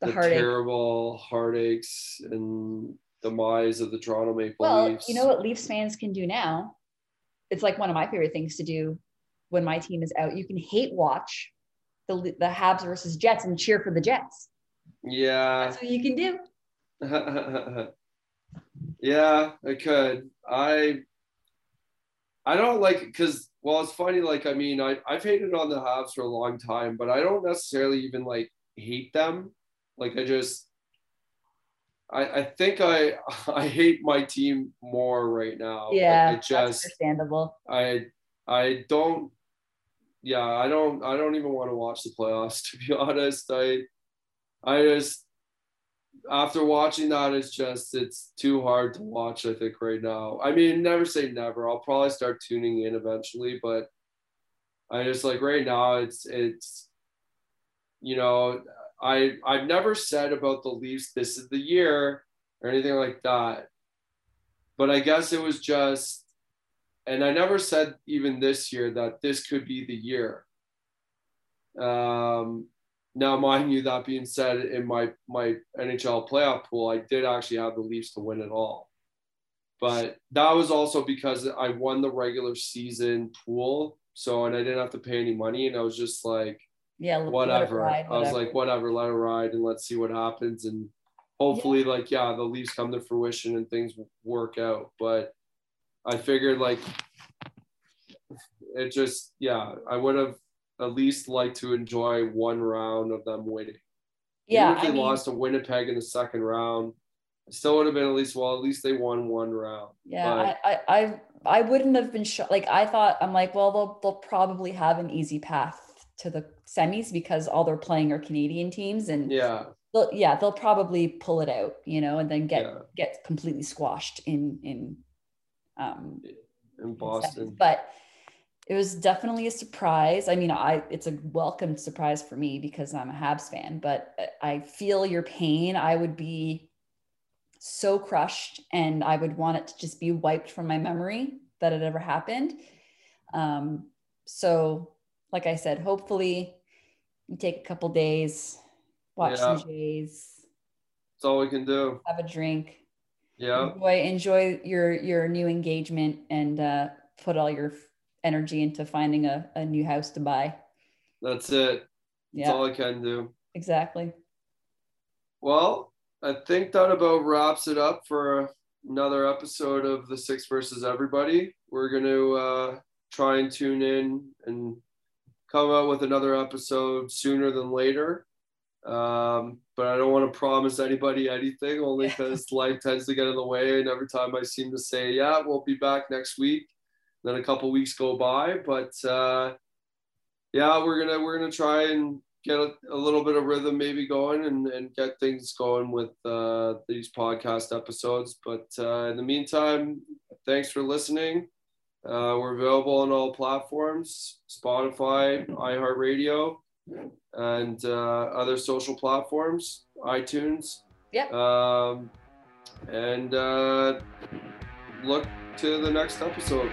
The, the, heartache. terrible heartaches and demise of the Toronto Maple Well, Leafs. you know what Leafs fans can do now? It's like one of my favorite things to do when my team is out. You can hate watch the the Habs versus Jets and cheer for the Jets. Yeah. That's what you can do. yeah, I could. I I don't like because well, it's funny. Like, I mean, I I've hated on the Habs for a long time, but I don't necessarily even like hate them. Like, I just I I think I I hate my team more right now. Like, Yeah, that's just understandable. I I don't. Yeah, I don't. I don't even want to watch the playoffs. To be honest, I, I just after watching that, it's just it's too hard to watch. I think right now. I mean, never say never. I'll probably start tuning in eventually, but I just like right now. It's it's, you know, I I've never said about the Leafs this is the year or anything like that, but I guess it was just, and I never said even this year that this could be the year. Um, now, mind you, that being said, in my my NHL playoff pool, I did actually have the Leafs to win it all. But that was also because I won the regular season pool. So, and I didn't have to pay any money. And I was just like, yeah, whatever. Ride, whatever. I was like, whatever, let it ride and let's see what happens. And hopefully, yeah. like, yeah, the Leafs come to fruition and things work out. But I figured, like, it just, yeah, I would have at least liked to enjoy one round of them winning. Yeah, Even if they I mean, lost to Winnipeg in the second round, it still would have been at least well. At least they won one round. Yeah, but, I, I I wouldn't have been shocked. Like I thought, I'm like, well, they'll they'll probably have an easy path to the semis because all they're playing are Canadian teams, and yeah, they'll, yeah, they'll probably pull it out, you know, and then get yeah. get completely squashed in in um in Boston. In but it was definitely a surprise. I mean, I it's a welcome surprise for me because I'm a Habs fan, but I feel your pain. I would be so crushed and I would want it to just be wiped from my memory that it ever happened. Um, so, like I said, hopefully you take a couple days, watch yeah. some Jays. That's all we can do. Have a drink. Yeah. Enjoy, enjoy your your new engagement and uh, put all your energy into finding a, a new house to buy. That's it. That's yeah. all I can do. Exactly. Well, I think that about wraps it up for another episode of the Six versus Everybody. We're going to uh, try and tune in and come out with another episode sooner than later. Um, but I don't want to promise anybody anything only because life tends to get in the way. And every time I seem to say, yeah, we'll be back next week, then a couple weeks go by. But uh, yeah, we're gonna we're gonna try and get a, a, little bit of rhythm maybe going and, and get things going with uh, these podcast episodes. But uh, in the meantime, thanks for listening. Uh, we're available on all platforms Spotify, iHeartRadio, and uh, other social platforms, iTunes. Yeah. Um, and uh, look to the next episode.